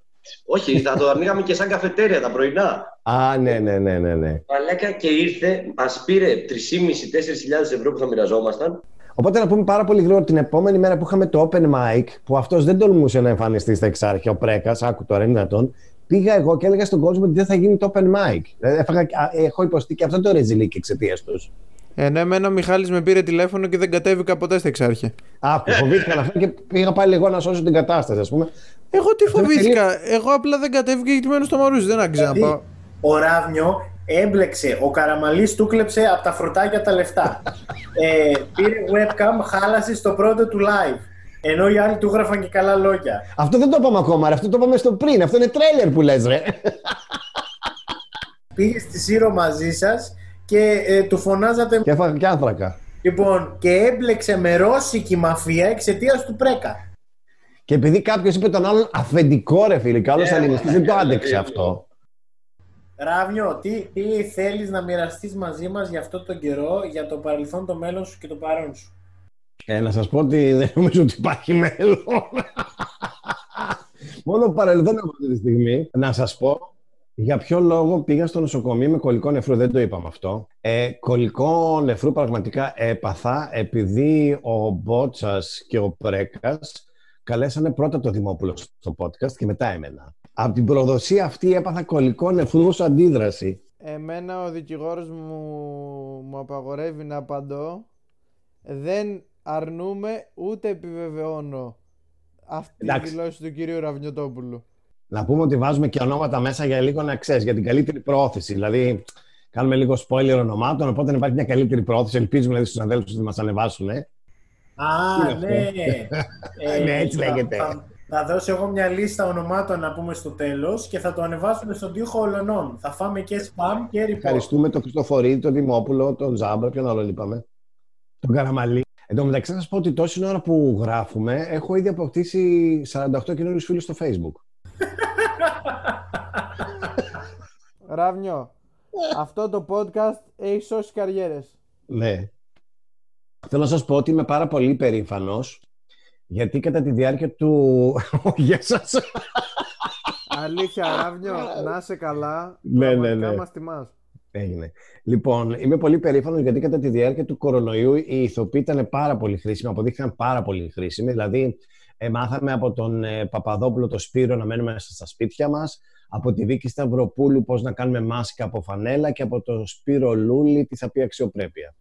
Όχι, θα το ανοίγαμε και σαν καφετέρια τα πρωινά. Α, ναι, ναι, ναι, ναι. ναι. Μαλάκα και ήρθε, μας πήρε 3.500-4.000 ευρώ που θα μοιραζόμασταν. Οπότε να πούμε πάρα πολύ γρήγορα την επόμενη μέρα που είχαμε το open mic, που αυτός δεν τολμούσε να εμφανιστεί στα εξάρχεια, ο Πρέκας, άκου τώρα, είναι δυνατόν. Πήγα εγώ και έλεγα στον κόσμο ότι δεν θα γίνει το open mic. Δηλαδή, έφαγα, α, έχω υποστεί και αυτό το ρεζιλίκι εξαιτίας τους. Ενώ εμένα ο Μιχάλης με πήρε τηλέφωνο και δεν κατέβηκα ποτέ στα εξάρχεια. Άκου, φοβήθηκαν αυτό και πήγα πάλι εγώ να σώσω την κατάσταση, ας πούμε. Εγώ τι Αυτό είναι φοβήθηκα. Εγώ απλά δεν κατέβηκα γιατί μένω στο Μαρούζι. Δεν άξιζε να πάω. Ο Ράβνιο έμπλεξε, ο Καραμαλής του κλέψε από τα φρουτάκια τα λεφτά. ε, πήρε webcam, χάλασε στο πρώτο του live. Ενώ οι άλλοι του έγραφαν και καλά λόγια. Αυτό δεν το είπαμε ακόμα, ρε. αυτό το είπαμε στο πριν. Αυτό είναι τρέλερ που λες, ρε. Πήγε στη Σύρο μαζί σας και ε, του φωνάζατε. και έφαγα και άνθρακα. Λοιπόν, και έμπλεξε με ρώσικη μαφία εξαιτίας του Πρέκα. Και επειδή κάποιος είπε τον άλλον αφεντικό, ρε φίλε, και ο άλλο Ε, αλληλιστή δεν το ε, άντεξε ε, αυτό. Ράβνιο, τι, τι θέλεις να μοιραστείς μαζί μας για αυτό τον καιρό, για το παρελθόν, το μέλλον σου και το παρόν σου; Ε, να σας πω ότι δεν νομίζω ότι υπάρχει μέλλον. Μόνο παρελθόν έχω αυτή τη στιγμή. Να σας πω για ποιο λόγο πήγα στο νοσοκομείο με κολλικό νεφρού. Δεν το είπαμε αυτό. Ε, κολλικό νεφρού πραγματικά έπαθα επειδή ο Μπότσας και ο Πρέκας καλέσανε πρώτα το Δημόπουλο στο podcast και μετά εμένα. Από την προδοσία αυτή έπαθα κολλικό νεφρού ως αντίδραση. Εμένα ο δικηγόρος μου μου απαγορεύει να απαντώ δεν αρνούμε ούτε επιβεβαιώνω αυτή Εντάξει. τη δηλώση του κυρίου Ραβνιωτόπουλου. Να πούμε ότι βάζουμε και ονόματα μέσα για λίγο να ξέρεις, για την καλύτερη προώθηση. Δηλαδή, κάνουμε λίγο spoiler ονομάτων, οπότε να υπάρχει μια καλύτερη προώθηση. Ελπίζουμε δηλαδή στους αδέλφους να μας ανεβάσουν. Ε. Α, Τι ναι. είναι Ε, Ναι, έτσι θα- λέγεται. Θα, θα δώσω εγώ μια λίστα ονομάτων να πούμε στο τέλος και θα το ανεβάσουμε στον τοίχο ολονών. Θα φάμε και spam και report. Ευχαριστούμε τον Χριστοφορίδη, τον Δημόπουλο, τον Ζάμπρα, ποιον άλλο είπαμε. Τον Καραμαλή. Εν τω μεταξύ, να σας πω ότι τόση ώρα που γράφουμε, έχω ήδη αποκτήσει 48 καινούριους φίλους στο Facebook. Ράβνιο, αυτό το podcast έχει σώσει καριέρες. Ναι. Θέλω να σας πω ότι είμαι πάρα πολύ περήφανος γιατί κατά τη διάρκεια του... Γεια σας! Αλήθεια, Ράβνιο, να είσαι καλά. Ναι, ναι, Πραγματικά ναι. μας τιμάς. Έγινε. Λοιπόν, είμαι πολύ περήφανος γιατί κατά τη διάρκεια του κορονοϊού οι ηθοποιοί ήταν πάρα πολύ χρήσιμοι, αποδείχθηκαν πάρα πολύ χρήσιμοι. Δηλαδή, ε, μάθαμε από τον ε, Παπαδόπουλο, τον Σπύρο, να μένουμε μέσα στα σπίτια μας, από τη Βίκη Σταυροπούλου πώς να κάνουμε μάσκα από φανέλα και από τον Σπύρο Λούλη τι θα πει αξιοπρέπεια.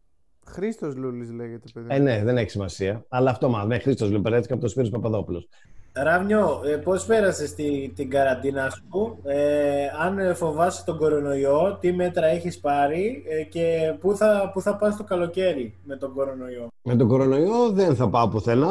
Χρήστος Λούλης λέγεται, παιδί. Ε, ναι, δεν έχει σημασία. Αλλά αυτό μάλλον. Ναι, Χρήστος Λούλη, περάστηκε από τον Σπύρος Παπαδόπουλος. Ράβνιο, ε, πώς πέρασες τη, την καραντίνα σου, ε, αν ε, φοβάσαι τον κορονοϊό, τι μέτρα έχεις πάρει ε, και πού θα, πού θα πας το καλοκαίρι με τον κορονοϊό; Με τον κορονοϊό δεν θα πάω πουθενά.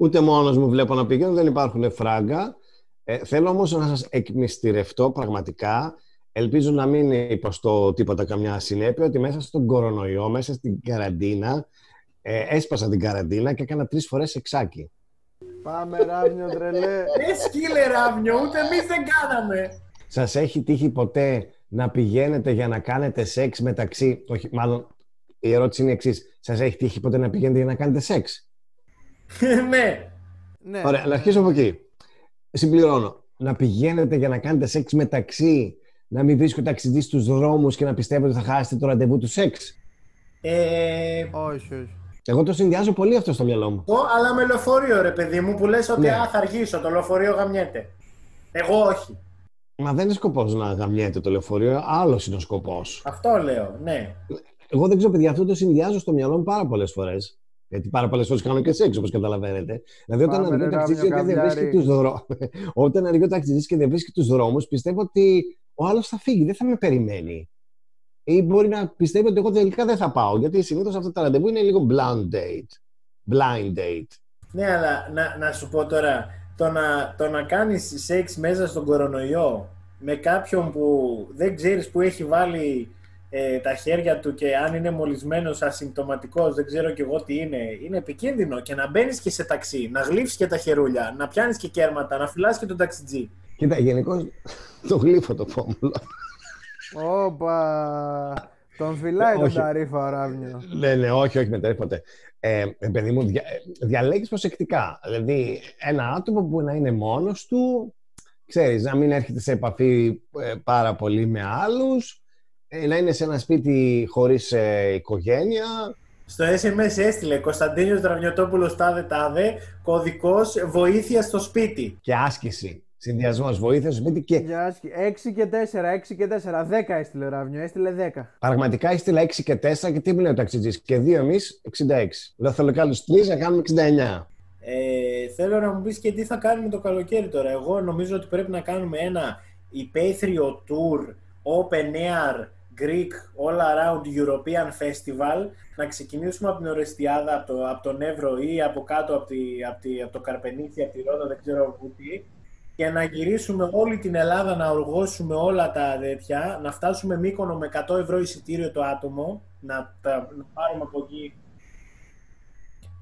Ούτε μόνος μου βλέπω να πηγαίνω, δεν υπάρχουν φράγκα. Ε, θέλω όμως να σας εκμυστηρευτώ πραγματικά. Ελπίζω να μην υποστώ τίποτα καμιά συνέπεια ότι μέσα στον κορονοϊό, μέσα στην καραντίνα, ε, έσπασα την καραντίνα και έκανα τρεις φορές εξάκι. Πάμε, Ράβνιο, τρελέ. Ε, σκύλε Ράβνιο, ούτε εμείς δεν κάναμε. Σας έχει τύχει ποτέ να πηγαίνετε για να κάνετε σεξ μεταξύ... Όχι, μάλλον η ερώτηση είναι η εξής. Σας έχει τύχει ποτέ να πηγαίνετε για να κάνετε σεξ; ναι. ναι. Ωραία, να αρχίσω από εκεί. Συμπληρώνω. Να πηγαίνετε για να κάνετε σεξ μεταξύ, να μην βρίσκει ο ταξιδί στους δρόμους και να πιστεύετε ότι θα χάσετε το ραντεβού του σεξ. Ε, Όχι, όχι. Εγώ το συνδυάζω πολύ αυτό στο μυαλό μου. το, αλλά με λεωφορείο ρε παιδί μου που λες ότι Ναι. α, θα αργήσω, το λεωφορείο γαμιέται. Εγώ όχι. Μα δεν είναι σκοπός να γαμιέται το λεωφορείο, άλλος είναι ο σκοπός. Αυτό λέω, ναι. Εγώ δεν ξέρω, παιδιά, αυτό το συνδυάζω στο μυαλό μου πάρα πολλές φορές. Γιατί πάρα πολλές φορές κάνω και σεξ, όπως καταλαβαίνετε. Δηλαδή, όταν Πάμε, αργεί ο ρε, ταξιτζή Ράμιο, και δεν βρίσκει καβλιάρη. τους δρόμου. όταν αργεί ο ταξιτζή και δεν βρίσκει τους δρόμους, πιστεύω ότι ο άλλος θα φύγει, δεν θα με περιμένει. Ή μπορεί να πιστεύει ότι εγώ τελικά δεν θα πάω. Γιατί συνήθως αυτά τα ραντεβού είναι λίγο blind date. Blind date. Ναι, αλλά να, να σου πω τώρα, το να, το να κάνεις σεξ μέσα στον κορονοϊό με κάποιον που δεν ξέρεις που έχει βάλει ε, τα χέρια του και αν είναι μολυσμένος, ασυμπτωματικός, δεν ξέρω και εγώ τι είναι, είναι επικίνδυνο και να μπαίνεις και σε ταξί, να γλύφεις και τα χερούλια, να πιάνεις και κέρματα, να φυλάς και τον ταξιτζή. Κοίτα, γενικώ το γλύφω το φόμουλο. Όπα. Τον φυλάει τον Όχι. ταρίφα ο Ράβνιο. Ναι, ναι, όχι, όχι, μετράει ποτέ. Ε, ε, παιδί μου, δια, ε, διαλέγεις προσεκτικά. Δηλαδή, ένα άτομο που να είναι μόνος του, ξέρεις, να μην έρχεται σε επαφή ε, πάρα πολύ με άλλους, ε, να είναι σε ένα σπίτι χωρίς ε, οικογένεια. Στο SMS έστειλε Κωνσταντίνιος Δραβιωτόπουλος τάδε τάδε, κωδικός βοήθεια στο σπίτι. και άσκηση. Συνδυασμός βοήθεια στο σπίτι και Για άσχη. 6 και 4, 6 και 4. 10 έστειλε ο Ράβνιο, έστειλε 10. πραγματικά έστειλα 6 και 4 και τι μου λέει ο ταξιτζής; Και δύο εμείς 66. Λέω θέλω κι άλλους τρεις να κάνουμε 69. Ε, θέλω να μου πεις και τι θα κάνουμε το καλοκαίρι τώρα. Εγώ νομίζω ότι πρέπει να κάνουμε ένα υπαίθριο tour open air Greek all around European festival να ξεκινήσουμε από την Ορεστιάδα, από, το, από τον Εύρο ή από κάτω από, τη, από, τη, από το Καρπενήσι, από τη Ρόδα, δεν ξέρω πού τι και να γυρίσουμε όλη την Ελλάδα να οργώσουμε όλα τα τέτοια, να φτάσουμε Μύκονο με 100 ευρώ εισιτήριο το άτομο, να, τα, να πάρουμε από εκεί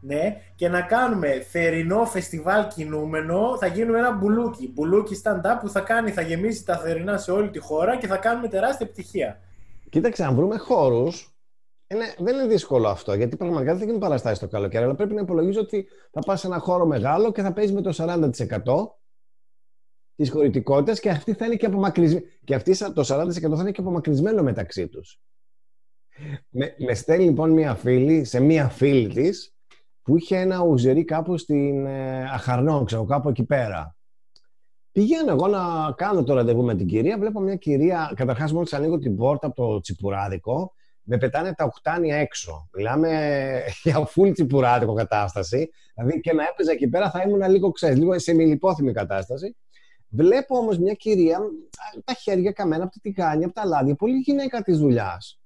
ναι, και να κάνουμε θερινό φεστιβάλ κινούμενο, θα γίνουμε ένα μπουλούκι. Μπουλούκι stand-up που θα κάνει, θα γεμίσει τα θερινά σε όλη τη χώρα και θα κάνουμε τεράστια επιτυχία. Κοίταξε, αν βρούμε χώρους. Είναι, δεν είναι δύσκολο αυτό, γιατί πραγματικά δεν θα γίνουν παραστάσεις το καλοκαίρι. Αλλά πρέπει να υπολογίζει ότι θα πας σε ένα χώρο μεγάλο και θα παίζεις με το 40% της χωρητικότητας και αυτή θα είναι και απομακρυσμένη. Και αυτή το 40% θα είναι και απομακρυσμένο μεταξύ τους. Με, με στέλνει λοιπόν μία φίλη σε μία φίλη της που είχε ένα ουζερί κάπου στην ε, Αχαρνό, ξέρω, κάπου εκεί πέρα. Πηγαίνω εγώ να κάνω το ραντεβού με την κυρία. Βλέπω μια κυρία. Καταρχάς, μόλις ανοίγω την πόρτα από το τσιπουράδικο, με πετάνε τα οκτάνια έξω. Μιλάμε για full τσιπουράτικο κατάσταση. Δηλαδή και να έπαιζα εκεί πέρα θα ήμουν λίγο, ξέρεις, λίγο σε μιλιπόθυμη κατάσταση. Βλέπω όμως μια κυρία, τα χέρια καμένα από τη τηγάνια, από τα λάδια, πολύ γυναίκα της δουλειάς.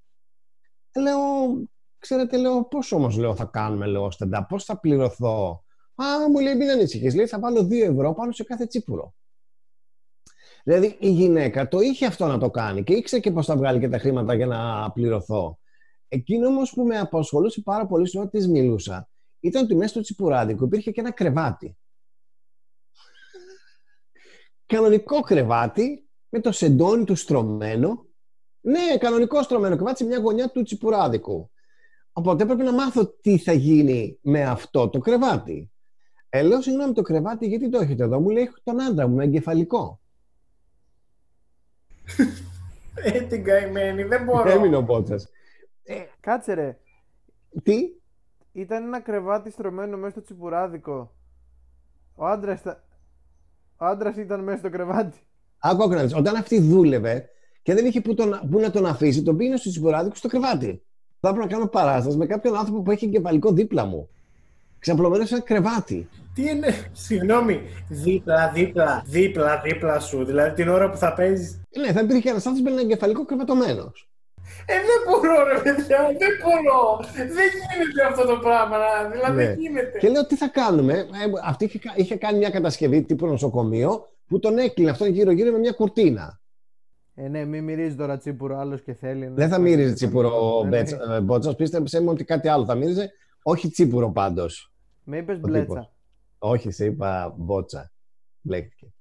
Λέω, ξέρετε, λέω, πώς όμως λέω, θα κάνουμε, λέω, στεντά, πώς θα πληρωθώ; Α, μου λέει, μην ανησυχείς, λέει, θα βάλω 2 ευρώ πάνω σε κάθε τσίπουρο. Δηλαδή η γυναίκα το είχε αυτό να το κάνει και ήξερε και πώς θα βγάλει και τα χρήματα για να πληρωθώ. Εκείνο όμως που με απασχολούσε πάρα πολύ στην ώρα της μιλούσα ήταν ότι μέσα στο τσιπουράδικο υπήρχε και ένα κρεβάτι. Κανονικό κρεβάτι με το σεντόνι του στρωμένο. Ναι, κανονικό στρωμένο κρεβάτι σε μια γωνιά του τσιπουράδικου. Οπότε έπρεπε να μάθω τι θα γίνει με αυτό το κρεβάτι. Ε, λέω συγγνώμη το κρεβάτι, γιατί το έχετε εδώ; Μου λέει: Έχω τον άντρα μου με εγκεφαλικό. Ε, την καημένη, δεν μπορώ. Έμεινε ο Μπότσας. Κάτσε ρε. Τι, Ήταν ένα κρεβάτι στρωμένο μέσα στο τσιπουράδικο. Ο άντρας, ήταν... ο άντρας ήταν μέσα στο κρεβάτι. άκου άκου να δεις. Όταν αυτή δούλευε και δεν είχε που, τον, που να τον αφήσει, τον πήγαινε στο τσιπουράδικο στο κρεβάτι. Θα έπρεπε να κάνω παράσταση με κάποιον άνθρωπο που έχει εγκεφαλικό δίπλα μου. Ξαπλωμένο σε ένα κρεβάτι. Τι είναι, συγγνώμη, δίπλα, δίπλα, δίπλα, δίπλα σου. Δηλαδή την ώρα που θα παίζεις. Ναι, θα υπήρχε ένας άνθρωπος με ένα εγκεφαλικό κρεβατωμένο. Ε, δεν μπορώ, ρε παιδιά, δεν μπορώ. Δεν γίνεται αυτό το πράγμα. να- Δηλαδή, Ναι. δεν γίνεται. Και λέω τι θα κάνουμε; Ε, αυτή είχε, κα- είχε κάνει μια κατασκευή τύπου νοσοκομείο που τον έκλεινε αυτόν γύρω-γύρω με μια κουρτίνα. Ε, ναι, μην μυρίζει τώρα τσίπουρο άλλος και θέλει. να- Δεν θα μύριζε τσίπουρο ο Ναι, ναι. Μπέτσα- ε, Μπότσα. Πίστεψε μου ότι κάτι άλλο θα μύριζε. Όχι τσίπουρο πάντως. Με είπες Ο μπλέτσα. τύπος. Όχι, σε είπα μπότσα. Μπλέκτηκε.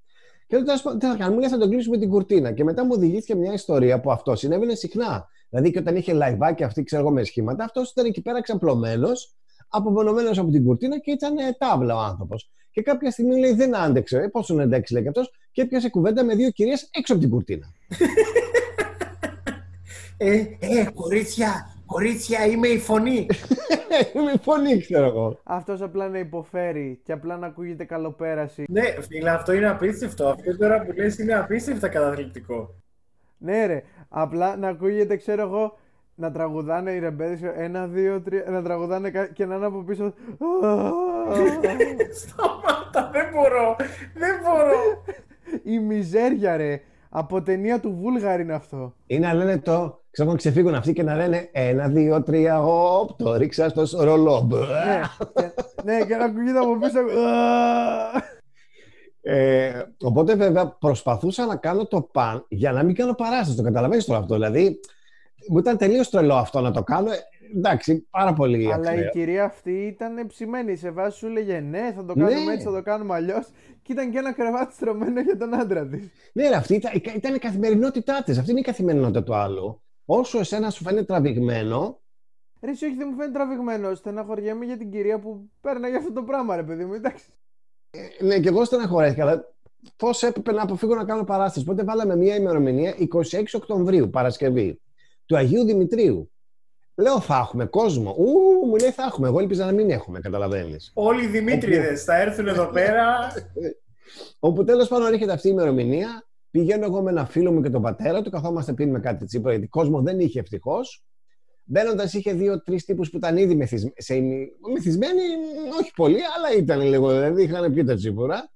Και λέω, τέλος πάντων, τι θα κάνουμε, μου λέει θα τον κλείσουμε την κουρτίνα. Και μετά μου διηγήθηκε μια ιστορία που αυτό συνέβαινε συχνά. Δηλαδή και όταν είχε λαϊβάκι αυτή, ξέρω εγώ, με σχήματα, αυτός ήταν εκεί πέρα ξαπλωμένος, απομονωμένος από την κουρτίνα και ήταν ε, τάβλα ο άνθρωπος. Και κάποια στιγμή λέει δεν άντεξε. Ε, Πόσο να αντέξει, λέει και αυτό, και έπιασε κουβέντα με δύο κυρίες έξω από την κουρτίνα. Ε, ε, κορίτσια, κορίτσια, είμαι η φωνή. με φωνή, ξέρω εγώ. Αυτός απλά να υποφέρει και απλά να ακούγεται καλοπέραση. ναι, φίλε, αυτό είναι απίστευτο. Αυτό τώρα που λες είναι απίστευτα καταθλιπτικό. Ναι, ρε. Απλά να ακούγεται, ξέρω εγώ, να τραγουδάνε οι ρεμπέδες. Ένα, δύο, τρία. Να τραγουδάνε κα- και να είναι από πίσω. Σταμάτα, δεν μπορώ. Δεν μπορώ. Η μιζέρια, ρε. Από ταινία του Βούλγαρη είναι αυτό. Ή να λένε το, ξέρω να ξεφύγουν αυτοί και να λένε ένα, δύο, τρία, οπ, το ρίξα στο ρολό. ναι, και, ναι, και να ακούγεται από πίσω. Ε, οπότε βέβαια προσπαθούσα να κάνω το παν για να μην κάνω παράσταση. Το καταλαβαίνεις τώρα αυτό. Δηλαδή, μου ήταν τελείως τρελό αυτό να το κάνω. Ε, εντάξει, πάρα πολύ Αλλά η ακραίο. κυρία αυτή ήταν ψημένη. Σε βάση σου έλεγε ναι, θα το κάνουμε Ναι. έτσι, θα το κάνουμε αλλιώς. Και ήταν και ένα κρεβάτι στρωμένο για τον άντρα της. Ναι, ρε, αυτή ήταν, ήταν η καθημερινότητά της. Αυτή είναι η καθημερινότητα του άλλου. Όσο εσένα σου φαίνεται τραβηγμένο, Ρε, εσύ, όχι, δεν μου φαίνεται τραβηγμένο. Στεναχωριέμαι για την κυρία που παίρναγε αυτό το πράγμα, ρε παιδί μου. Εντάξει. ναι, και εγώ στεναχωρέθηκα. Αλλά πώς έπρεπε να αποφύγω να κάνω παράσταση. Οπότε βάλαμε μια ημερομηνία 26 Οκτωβρίου, Παρασκευή, του Αγίου Δημητρίου. Λέω, θα έχουμε κόσμο. Ου, μου λέει, θα έχουμε. Εγώ ελπίζα να μην έχουμε, καταλαβαίνει. Όλοι οι Δημήτριδες θα έρθουν εδώ πέρα. Όπου τέλο πάντων έρχεται αυτή η ημερομηνία, πηγαίνω εγώ με ένα φίλο μου και τον πατέρα του, καθόμαστε πίνουμε κάτι τσίπρα, γιατί κόσμο δεν είχε ευτυχώ. Μπαίνοντα, είχε δύο-τρει τύπου που ήταν ήδη μεθυσ- σε ημι- μεθυσμένοι, όχι πολύ, αλλά ήταν λίγο, δηλαδή είχαν πει τα τσίπουρα.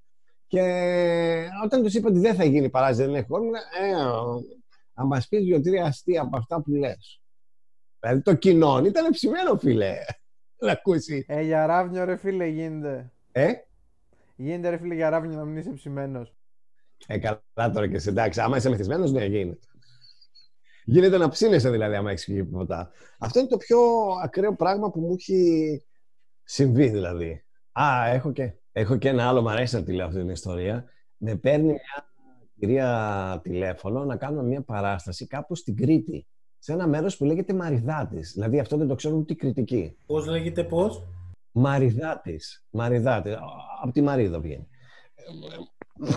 Και όταν του είπα ότι δεν θα γίνει παράσταση, δεν έχει κόσμο, ε, αν μα πει δύο-τρία αστεία από αυτά που λε. Δηλαδή το κοινό ήταν ψημένο, φίλε. Να ακούσεις. Ε, για ράβνιο, ρε φίλε, γίνεται. Ε, Γίνεται, ρε φίλε, για ράβνιο να μην είσαι ψημένος. Ε, καλά τώρα και εσύ. Εντάξει, άμα είσαι μεθυσμένος, ναι, γίνεται. Γίνεται να ψήνεσαι δηλαδή, άμα έχεις φύγει ποτά. Αυτό είναι το πιο ακραίο πράγμα που μου έχει συμβεί, δηλαδή. Α, έχω και, έχω και ένα άλλο, μου αρέσει να τη λέω αυτή την ιστορία. Με παίρνει μια κυρία τηλέφωνο να κάνουμε μια παράσταση κάπου στην Κρήτη. Σε ένα μέρος που λέγεται Μαριδάτης. Δηλαδή αυτό δεν το ξέρουν ούτε οι κριτικοί. Πώς λέγεται πώς; Μαριδάτης. Μαριδάτης. Από τη Μαρίδα βγαίνει.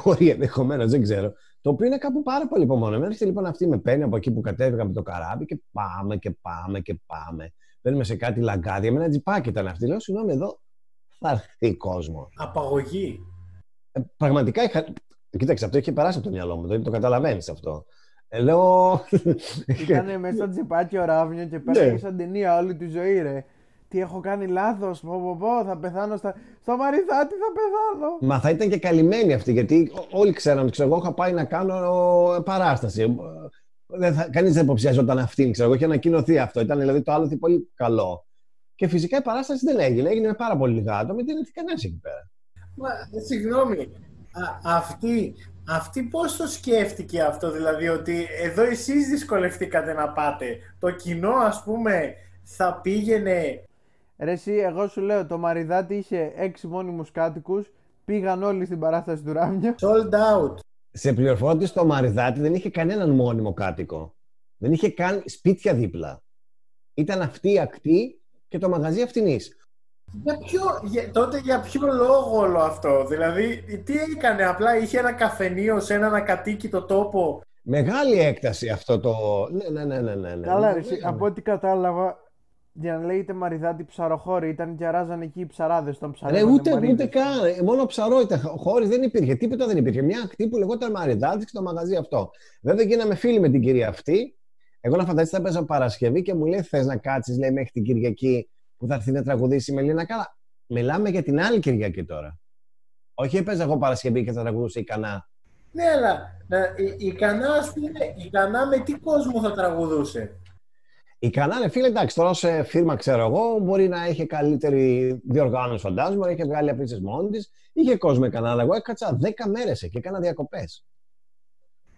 Μπορεί ενδεχομένως, δεν ξέρω. Το οποίο είναι κάπου πάρα πολύ υπομονωμένο. Έρχεται λοιπόν αυτή με παίρνει από εκεί που κατέβηκα με το καράβι και πάμε και πάμε και πάμε. Παίρνουμε σε κάτι λαγκάδια. Με ένα τζιπάκι ήταν αυτή. Λέω, συγγνώμη, εδώ θα έρθει κόσμο. Απαγωγή. Ε, πραγματικά είχα. Κοίταξε, αυτό είχε περάσει από το μυαλό μου. Δηλαδή το καταλαβαίνεις αυτό. Ε, Λέω. Ήταν μέσα στο τσιπάκι ο Ράβνιο και Ναι. πέρασε σαν ταινία όλη τη ζωή, ρε. Τι έχω κάνει λάθος, πω, πω, πω, θα πεθάνω στα... στο μαριθάτι, θα πεθάνω. Μα θα ήταν και καλυμμένοι αυτοί, γιατί ό- όλοι ξέραν, ξέρω εγώ, είχα πάει να κάνω ε, παράσταση. Δεν θα, κανείς δεν υποψιαζόταν αυτήν, ξέρω εγώ, είχε ανακοινωθεί αυτό. Ήταν δηλαδή το άλλο πολύ καλό. Και φυσικά η παράσταση δεν έγινε. Έγινε με πάρα πολύ λίγα άτομα, δεν έρθει κανένας εκεί πέρα. Μα, συγγνώμη, α, αυτή, αυτή πώς το σκέφτηκε αυτό, δηλαδή ότι εδώ εσείς δυσκολευτήκατε να πάτε; Το κοινό, ας πούμε, θα πήγαινε... Ρε εσύ, εγώ σου λέω, το μαριδάτι είχε έξι μόνιμους κάτοικους, πήγαν όλοι στην παράσταση του Ράμνιο. Sold out. Σε πληροφόρηση το Μαριδάτη δεν είχε κανέναν μόνιμο κάτοικο. Δεν είχε καν σπίτια δίπλα. Ήταν αυτή η ακτή και το μαγαζί αυτινής. Για ποιο, για- τότε για ποιο λόγο όλο αυτό, δηλαδή τι έκανε, απλά είχε ένα καφενείο σε έναν ακατοίκητο τόπο; Μεγάλη έκταση αυτό το. Ναι, ναι, ναι, ναι. ναι, ναι. Καλά, ρε, Ναι, εσύ, από ό,τι κατάλαβα, για να λέγεται μαριδάτι ψαροχώρη, ήταν και ράζαν εκεί οι ψαράδες των Ρε, ψαράδων. ούτε, ούτε καν. Ε, Μόνο ψαρό ήταν. Χώρι δεν υπήρχε. Τίποτα δεν υπήρχε. Μια ακτή που λεγόταν Μαριδάτη και το μαγαζί αυτό. Βέβαια γίναμε φίλοι με την κυρία αυτή. Εγώ να φανταστείτε θα παίζα Παρασκευή και μου λέει: Θες να κάτσεις, λέει, μέχρι την Κυριακή που θα έρθει να τραγουδήσει η Μελίνα. Καλά. Μιλάμε για την άλλη Κυριακή τώρα. Όχι έπαιζα εγώ Παρασκευή και θα τραγουδούσε η Κανά. Ναι, αλλά να, η, η Κανά, ας πούμε, η Κανά με τι κόσμο θα τραγουδούσε; Η Κανά, ναι, φίλε, εντάξει, τώρα σε φίρμα ξέρω εγώ, μπορεί να είχε καλύτερη διοργάνωση, φαντάζομαι, να είχε βγάλει αφήσεις μόνη της. Είχε κόσμο η Κανά, αλλά εγώ έκατσα 10 μέρες εκεί, έκανα διακοπές.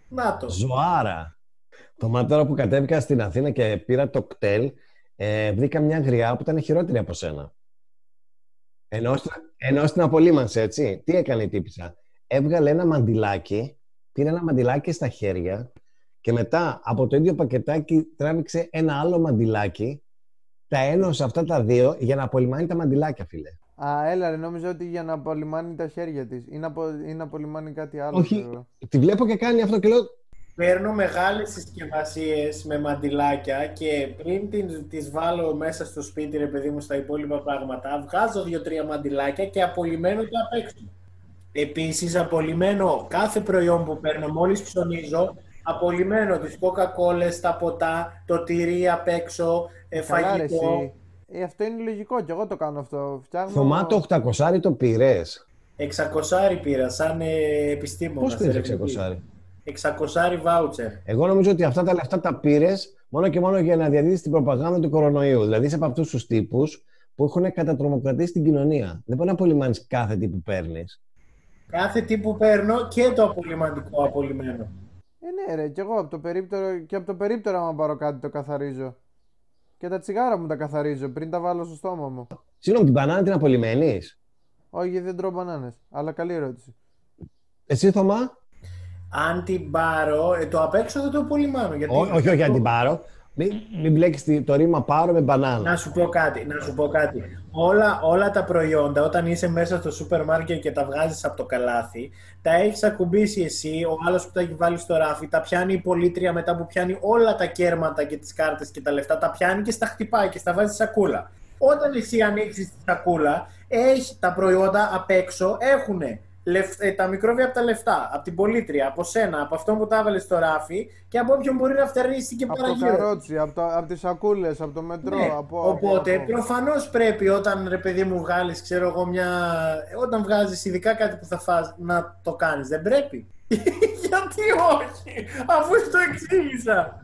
Να το. Ζωάρα. Το μάτι τώρα που κατέβηκα στην Αθήνα και πήρα το κτέλ, ε, βρήκα μια γριά που ήταν χειρότερη από σένα. Ενώ, στην- ενώ στην απολύμανση, έτσι. Τι έκανε η τύπησα; Έβγαλε ένα μαντιλάκι, πήρε ένα μαντιλάκι στα χέρια και μετά από το ίδιο πακετάκι τράβηξε ένα άλλο μαντιλάκι, τα ένωσε αυτά τα δύο για να απολυμάνει τα μαντιλάκια, φίλε. Α, έλα, ρε, νόμιζα ότι για να απολυμάνει τα χέρια της ή να, απο- ή να απολυμάνει κάτι άλλο. Όχι. ξέρω εγώ. Τη βλέπω και κάνει αυτό και λέω, Παίρνω μεγάλες συσκευασίες με μαντιλάκια και πριν την, τις βάλω μέσα στο σπίτι, ρε παιδί μου, στα υπόλοιπα πράγματα, βγάζω δύο-τρία μαντιλάκια και απολυμμένω το απ' έξω. Επίσης, απολυμμένω κάθε προϊόν που παίρνω μόλις ψωνίζω, απολυμμένω τις κοκακόλες, τα ποτά, το τυρί απ' έξω, ε, Καλά, ρε, φαγητό. εσύ. Ε, αυτό είναι λογικό και εγώ το κάνω αυτό. Φτιάχνω... Θωμά το 800 το πήρες. 600 πήρα, σαν ε, επιστήμονας. Πώς πήρες ερευνητής. 600. 600 βάουτσερ. Εγώ νομίζω ότι αυτά τα λεφτά τα πήρες μόνο και μόνο για να διαδίδεις την προπαγάνδα του κορονοϊού. Δηλαδή είσαι από αυτούς τους τύπους που έχουν κατατρομοκρατήσει την κοινωνία. Δεν μπορεί να απολυμάνεις κάθε τι που παίρνεις. Κάθε τι που παίρνω και το απολυμαντικό απολυμμένο. Ε, ναι, ρε, και εγώ από το περίπτερο, και από το περίπτερο, άμα πάρω κάτι, το καθαρίζω. Και τα τσιγάρα μου τα καθαρίζω πριν τα βάλω στο στόμα μου. Συγγνώμη, την μπανάνα την απολυμμένης; Όχι, γιατί δεν τρώω μπανάνες. Αλλά καλή ερώτηση. Εσύ, Θωμά; Αν την πάρω, ε, το απ' έξω θα το απολυμάνω. Γιατί... Ό, όχι, όχι, αν την πάρω. Μην, μην μπλέξει το ρήμα πάρω με μπανάνα. Να σου πω κάτι, να σου πω κάτι. Όλα, όλα τα προϊόντα, όταν είσαι μέσα στο σούπερ μάρκετ και τα βγάζεις από το καλάθι, τα έχεις ακουμπήσει εσύ, ο άλλος που τα έχει βάλει στο ράφι, τα πιάνει η πολίτρια μετά που πιάνει όλα τα κέρματα και τις κάρτες και τα λεφτά, τα πιάνει και στα χτυπάει και στα βάζει στη σακούλα. Όταν εσύ ανοίξεις τη σακούλα, έχει, τα προϊόντα απ' έξω έχουν τα μικρόβια από τα λεφτά, από την πολίτρια, από σένα, από αυτόν που τα έβαλες στο ράφι και από όποιον μπορεί να φτερνίσει και Από το παραγύρω. καρότσι, από, το, από τις σακούλες, από το μετρό, Ναι, από... Οπότε από- προφανώς πρέπει όταν ρε παιδί μου βγάλεις, ξέρω εγώ, μια. Όταν βγάζεις ειδικά κάτι που θα φας να το κάνεις, δεν πρέπει. Γιατί όχι, αφού σου το εξήγησα.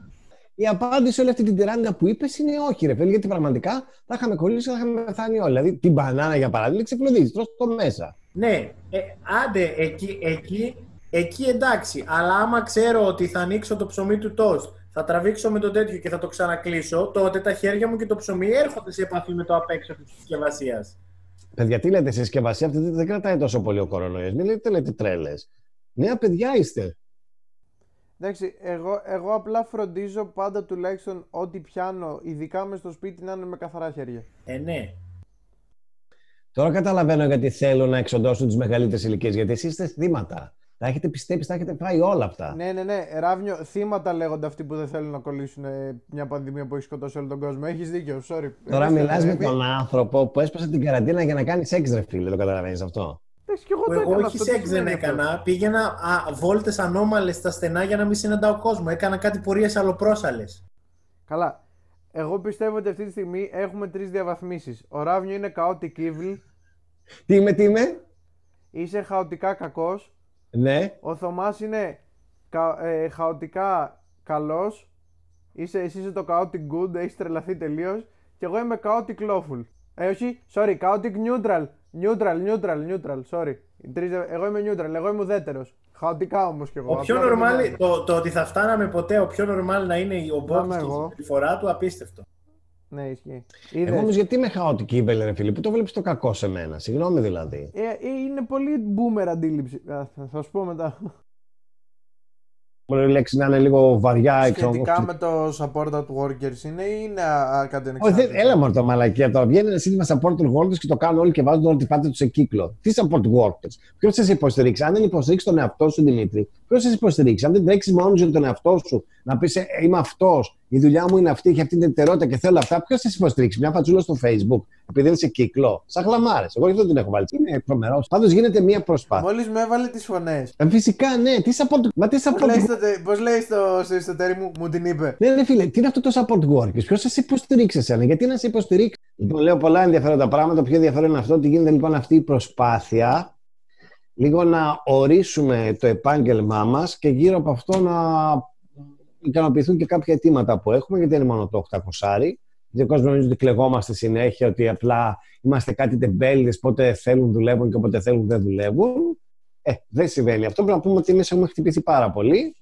Η απάντηση σε όλη αυτή την τυράννια που είπες είναι όχι, ρε φίλε, γιατί πραγματικά θα είχαμε κολλήσει και θα είχαμε πεθάνει όλοι. Δηλαδή την μπανάνα για παράδειγμα, ξεπλωδίζει, τρως το μέσα. Ναι, ε, άντε, εκεί, εκεί, εκεί εντάξει. Αλλά άμα ξέρω ότι θα ανοίξω το ψωμί του τόστ, θα τραβήξω με το τέτοιο και θα το ξανακλείσω, τότε τα χέρια μου και το ψωμί έρχονται σε επαφή με το απ' έξω της συσκευασίας. Παιδιά, τι λέτε, συσκευασία αυτή δεν κρατάει τόσο πολύ ο κορονοϊός. Μην λέτε, λέτε τρέλες. Νέα παιδιά είστε. Εντάξει, εγώ, εγώ απλά φροντίζω πάντα τουλάχιστον ό,τι πιάνω, ειδικά μες στο σπίτι, να είναι με καθαρά χέρια. Ε, ναι. Τώρα καταλαβαίνω γιατί θέλουν να εξοντώσουν τις μεγαλύτερες ηλικίες. Γιατί εσείς είστε θύματα. Τα έχετε πιστέψει, τα έχετε φάει όλα αυτά. Ναι, ναι, ναι. Ράβνιο, θύματα λέγονται αυτοί που δεν θέλουν να κολλήσουν ε, μια πανδημία που έχει σκοτώσει όλο τον κόσμο. Έχεις δίκιο, sorry. Τώρα Εμείς, μιλάς ε, με εμείς- τον άνθρωπο που έσπασε την καραντίνα για να κάνει σεξ, ρε φίλε. Το καταλαβαίνεις αυτό; Δεν Εντάξει, και εγώ το Εγώ έκανα. όχι αυτό, τι σεξ δεν σημαίνει αυτό; έκανα. Πήγαινα βόλτες ανώμαλες στα στενά για να μην συναντάω κόσμο. Έκανα κάτι πορείες αλλοπρόσαλες. Καλά. Εγώ πιστεύω ότι αυτή τη στιγμή έχουμε τρεις διαβαθμίσεις. Ο Ράβνιο είναι chaotic evil, Τι είμαι, τι είμαι; είσαι χαοτικά κακός. Ναι. Ο Θωμάς είναι κα, ε, χαοτικά καλός. Είσαι, εσύ είσαι το chaotic good, έχεις τρελαθεί τελείως. Και εγώ είμαι chaotic lawful. Ε, όχι, sorry, chaotic neutral. Neutral, neutral, neutral, sorry. Οι τρεις, εγώ είμαι neutral, εγώ είμαι ουδέτερος. Χαοτικά όμως κι εγώ. Ο πιο απλά δεν normal, είμαι- το, το ότι θα φτάναμε ποτέ, ο πιο normal να είναι ο Πάμε Μπόκ στη εγώ. συμπεριφορά του, απίστευτο. Ναι, ισχύει. Εγώ Είδες; όμω γιατί είμαι χαοτική, Βέλε, ρε φίλε, που το βλέπεις το κακό σε μένα. Συγγνώμη δηλαδή. Ε, ε, είναι πολύ boomer αντίληψη. Α, θα, θα σου πω μετά. Μπορεί η λέξη να είναι λίγο βαριά Σχετικά εξωγό. με το support at workers είναι ή είναι α, α, κάτι Όχι, ανεξάρτητο. δεν- έλα μόνο το μαλακία τώρα. Βγαίνει ένα σύνθημα support workers και το κάνουν όλοι και βάζουν όλη τη φάτα τους σε κύκλο. Τι support workers; Ποιος θα σε υποστηρίξει; Αν δεν υποστηρίξει τον εαυτό σου, Δημήτρη, ποιος θα σε υποστηρίξει; Αν δεν τρέξεις μόνο για τον εαυτό σου, να πεις Είμαι αυτός, η δουλειά μου είναι αυτή, έχει αυτή την ιδιαιτερότητα και θέλω αυτά, ποιος θα σε υποστηρίξει; Μια φατσούλα στο Facebook, επειδή είναι σε κύκλο. Σαν χλαμάρες. Εγώ γι' αυτό την έχω βάλει. Είναι τρομερός. Πάντως γίνεται μια προσπάθεια. Μόλις με έβαλε τις φωνές. Ε, Φυσικά, ναι. Τι support. Μα τι Πώς support λέει, στο, τε- πώς λέει στο, στο ιστοτέρι μου, μου την είπε; Ναι, ναι, φίλε, τι είναι αυτό το support workers, ποιος θα σε υποστηρίξει εσένα, γιατί να σε υποστηρίξει; Λοιπόν, λέω πολλά ενδιαφέροντα πράγματα. Το πιο ενδιαφέρον είναι αυτό ότι γίνεται λοιπόν αυτή η προσπάθεια λίγο να ορίσουμε το επάγγελμά μας και γύρω από αυτό να ικανοποιηθούν και κάποια αιτήματα που έχουμε, γιατί δεν είναι μόνο το 800. Γιατί ο κόσμος νομίζει ότι κλεγόμαστε συνέχεια, ότι απλά είμαστε κάτι τεμπέληδες, πότε θέλουν δουλεύουν και πότε θέλουν δεν δουλεύουν. Ε, δεν συμβαίνει αυτό. Πρέπει να πούμε ότι εμείς έχουμε χτυπηθεί πάρα πολύ.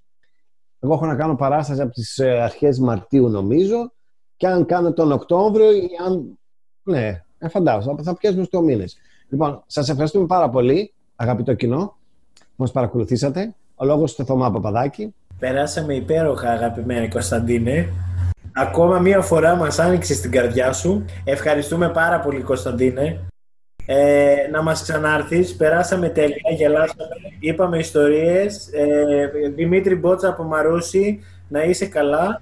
Εγώ έχω να κάνω παράσταση από τις ε, αρχές Μαρτίου νομίζω και αν κάνω τον Οκτώβριο ή αν... Ναι, ε, φαντάζομαι, θα πιάσουμε στο μήνες. Λοιπόν, σας ευχαριστούμε πάρα πολύ, αγαπητό κοινό, που μας παρακολουθήσατε. Ο λόγος στο Θωμά Παπαδάκη. Περάσαμε υπέροχα, αγαπημένη Κωνσταντίνε. Ακόμα μία φορά μας άνοιξε στην καρδιά σου. Ευχαριστούμε πάρα πολύ, Κωνσταντίνε. Ε, να μας ξανάρθεις. Περάσαμε τέλεια, γελάσαμε, είπαμε ιστορίες. Ε, Δημήτρη Μπότσα από Μαρούση, να είσαι καλά.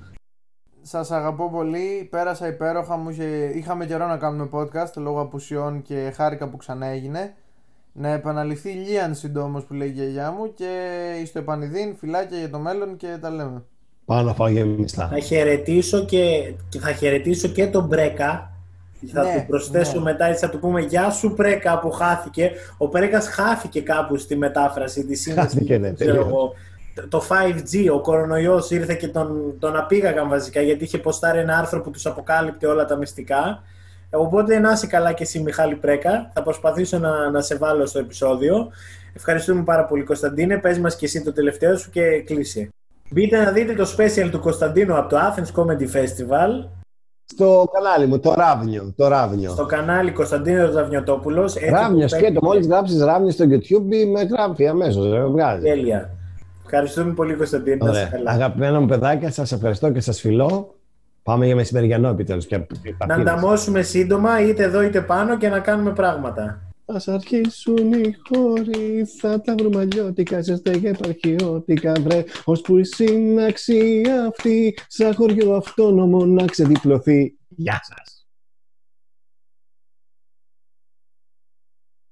Σας αγαπώ πολύ. Πέρασα υπέροχα. Μου είχε... Είχαμε καιρό να κάνουμε podcast λόγω απουσιών και χάρηκα που ξανά έγινε. Να επαναληφθεί Λίαν συντόμως που λέει η γιαγιά μου και στο επανειδήν φυλάκια για το μέλλον και τα λέμε. Πάω να φάω γεμιστά. Θα χαιρετήσω και, και θα χαιρετήσω και τον Μπρέκα. Θα Ναι, του προσθέσω ναι. μετά, έτσι θα του πούμε Γεια σου Πρέκα που χάθηκε. Ο Πρέκας χάθηκε κάπου στη μετάφραση της σύνδεσης. Χάθηκε, ναι, ξέρω τελείως. εγώ. Το 5G, ο κορονοϊός ήρθε και τον, τον απήγαγαν βασικά γιατί είχε ποστάρει ένα άρθρο που τους αποκάλυπτε όλα τα μυστικά. Ε, Οπότε να είσαι καλά και εσύ Μιχάλη Πρέκα. Θα προσπαθήσω να, να σε βάλω στο επεισόδιο. Ευχαριστούμε πάρα πολύ Κωνσταντίνε. Πες μας και εσύ το τελευταίο σου και κλείσε. Μπείτε να δείτε το special του Κωνσταντίνου από το Athens Comedy Festival Στο κανάλι μου, το Ράβνιο. Το Ράβνιο. στο κανάλι Κωνσταντίνος Ραβνιωτόπουλος. Έτσι Ράβνιο, που σκέτο. παίρνει- Μόλις γράψεις Ράβνιο στο YouTube, με γράφει αμέσως, ρε, βγάζει. Τέλεια. Ευχαριστούμε πολύ Κωνσταντίνο. Να είσαι Ωραία. καλά. Αγαπημένα μου παιδάκια, σας ευχαριστώ και σας φιλώ. Πάμε για μεσημεριανό επιτέλους. πια- Να ανταμώσουμε σύντομα είτε εδώ είτε πάνω και να κάνουμε πράγματα. Ας αρχίσουν οι χώροι, θα τα βρούμε αλλιώτικα, σε στέγη επαρχιώτικα, βρε, ώσπου η σύναξη αυτή, σαν χωριό αυτόνομο να ξεδιπλωθεί. Γεια σας.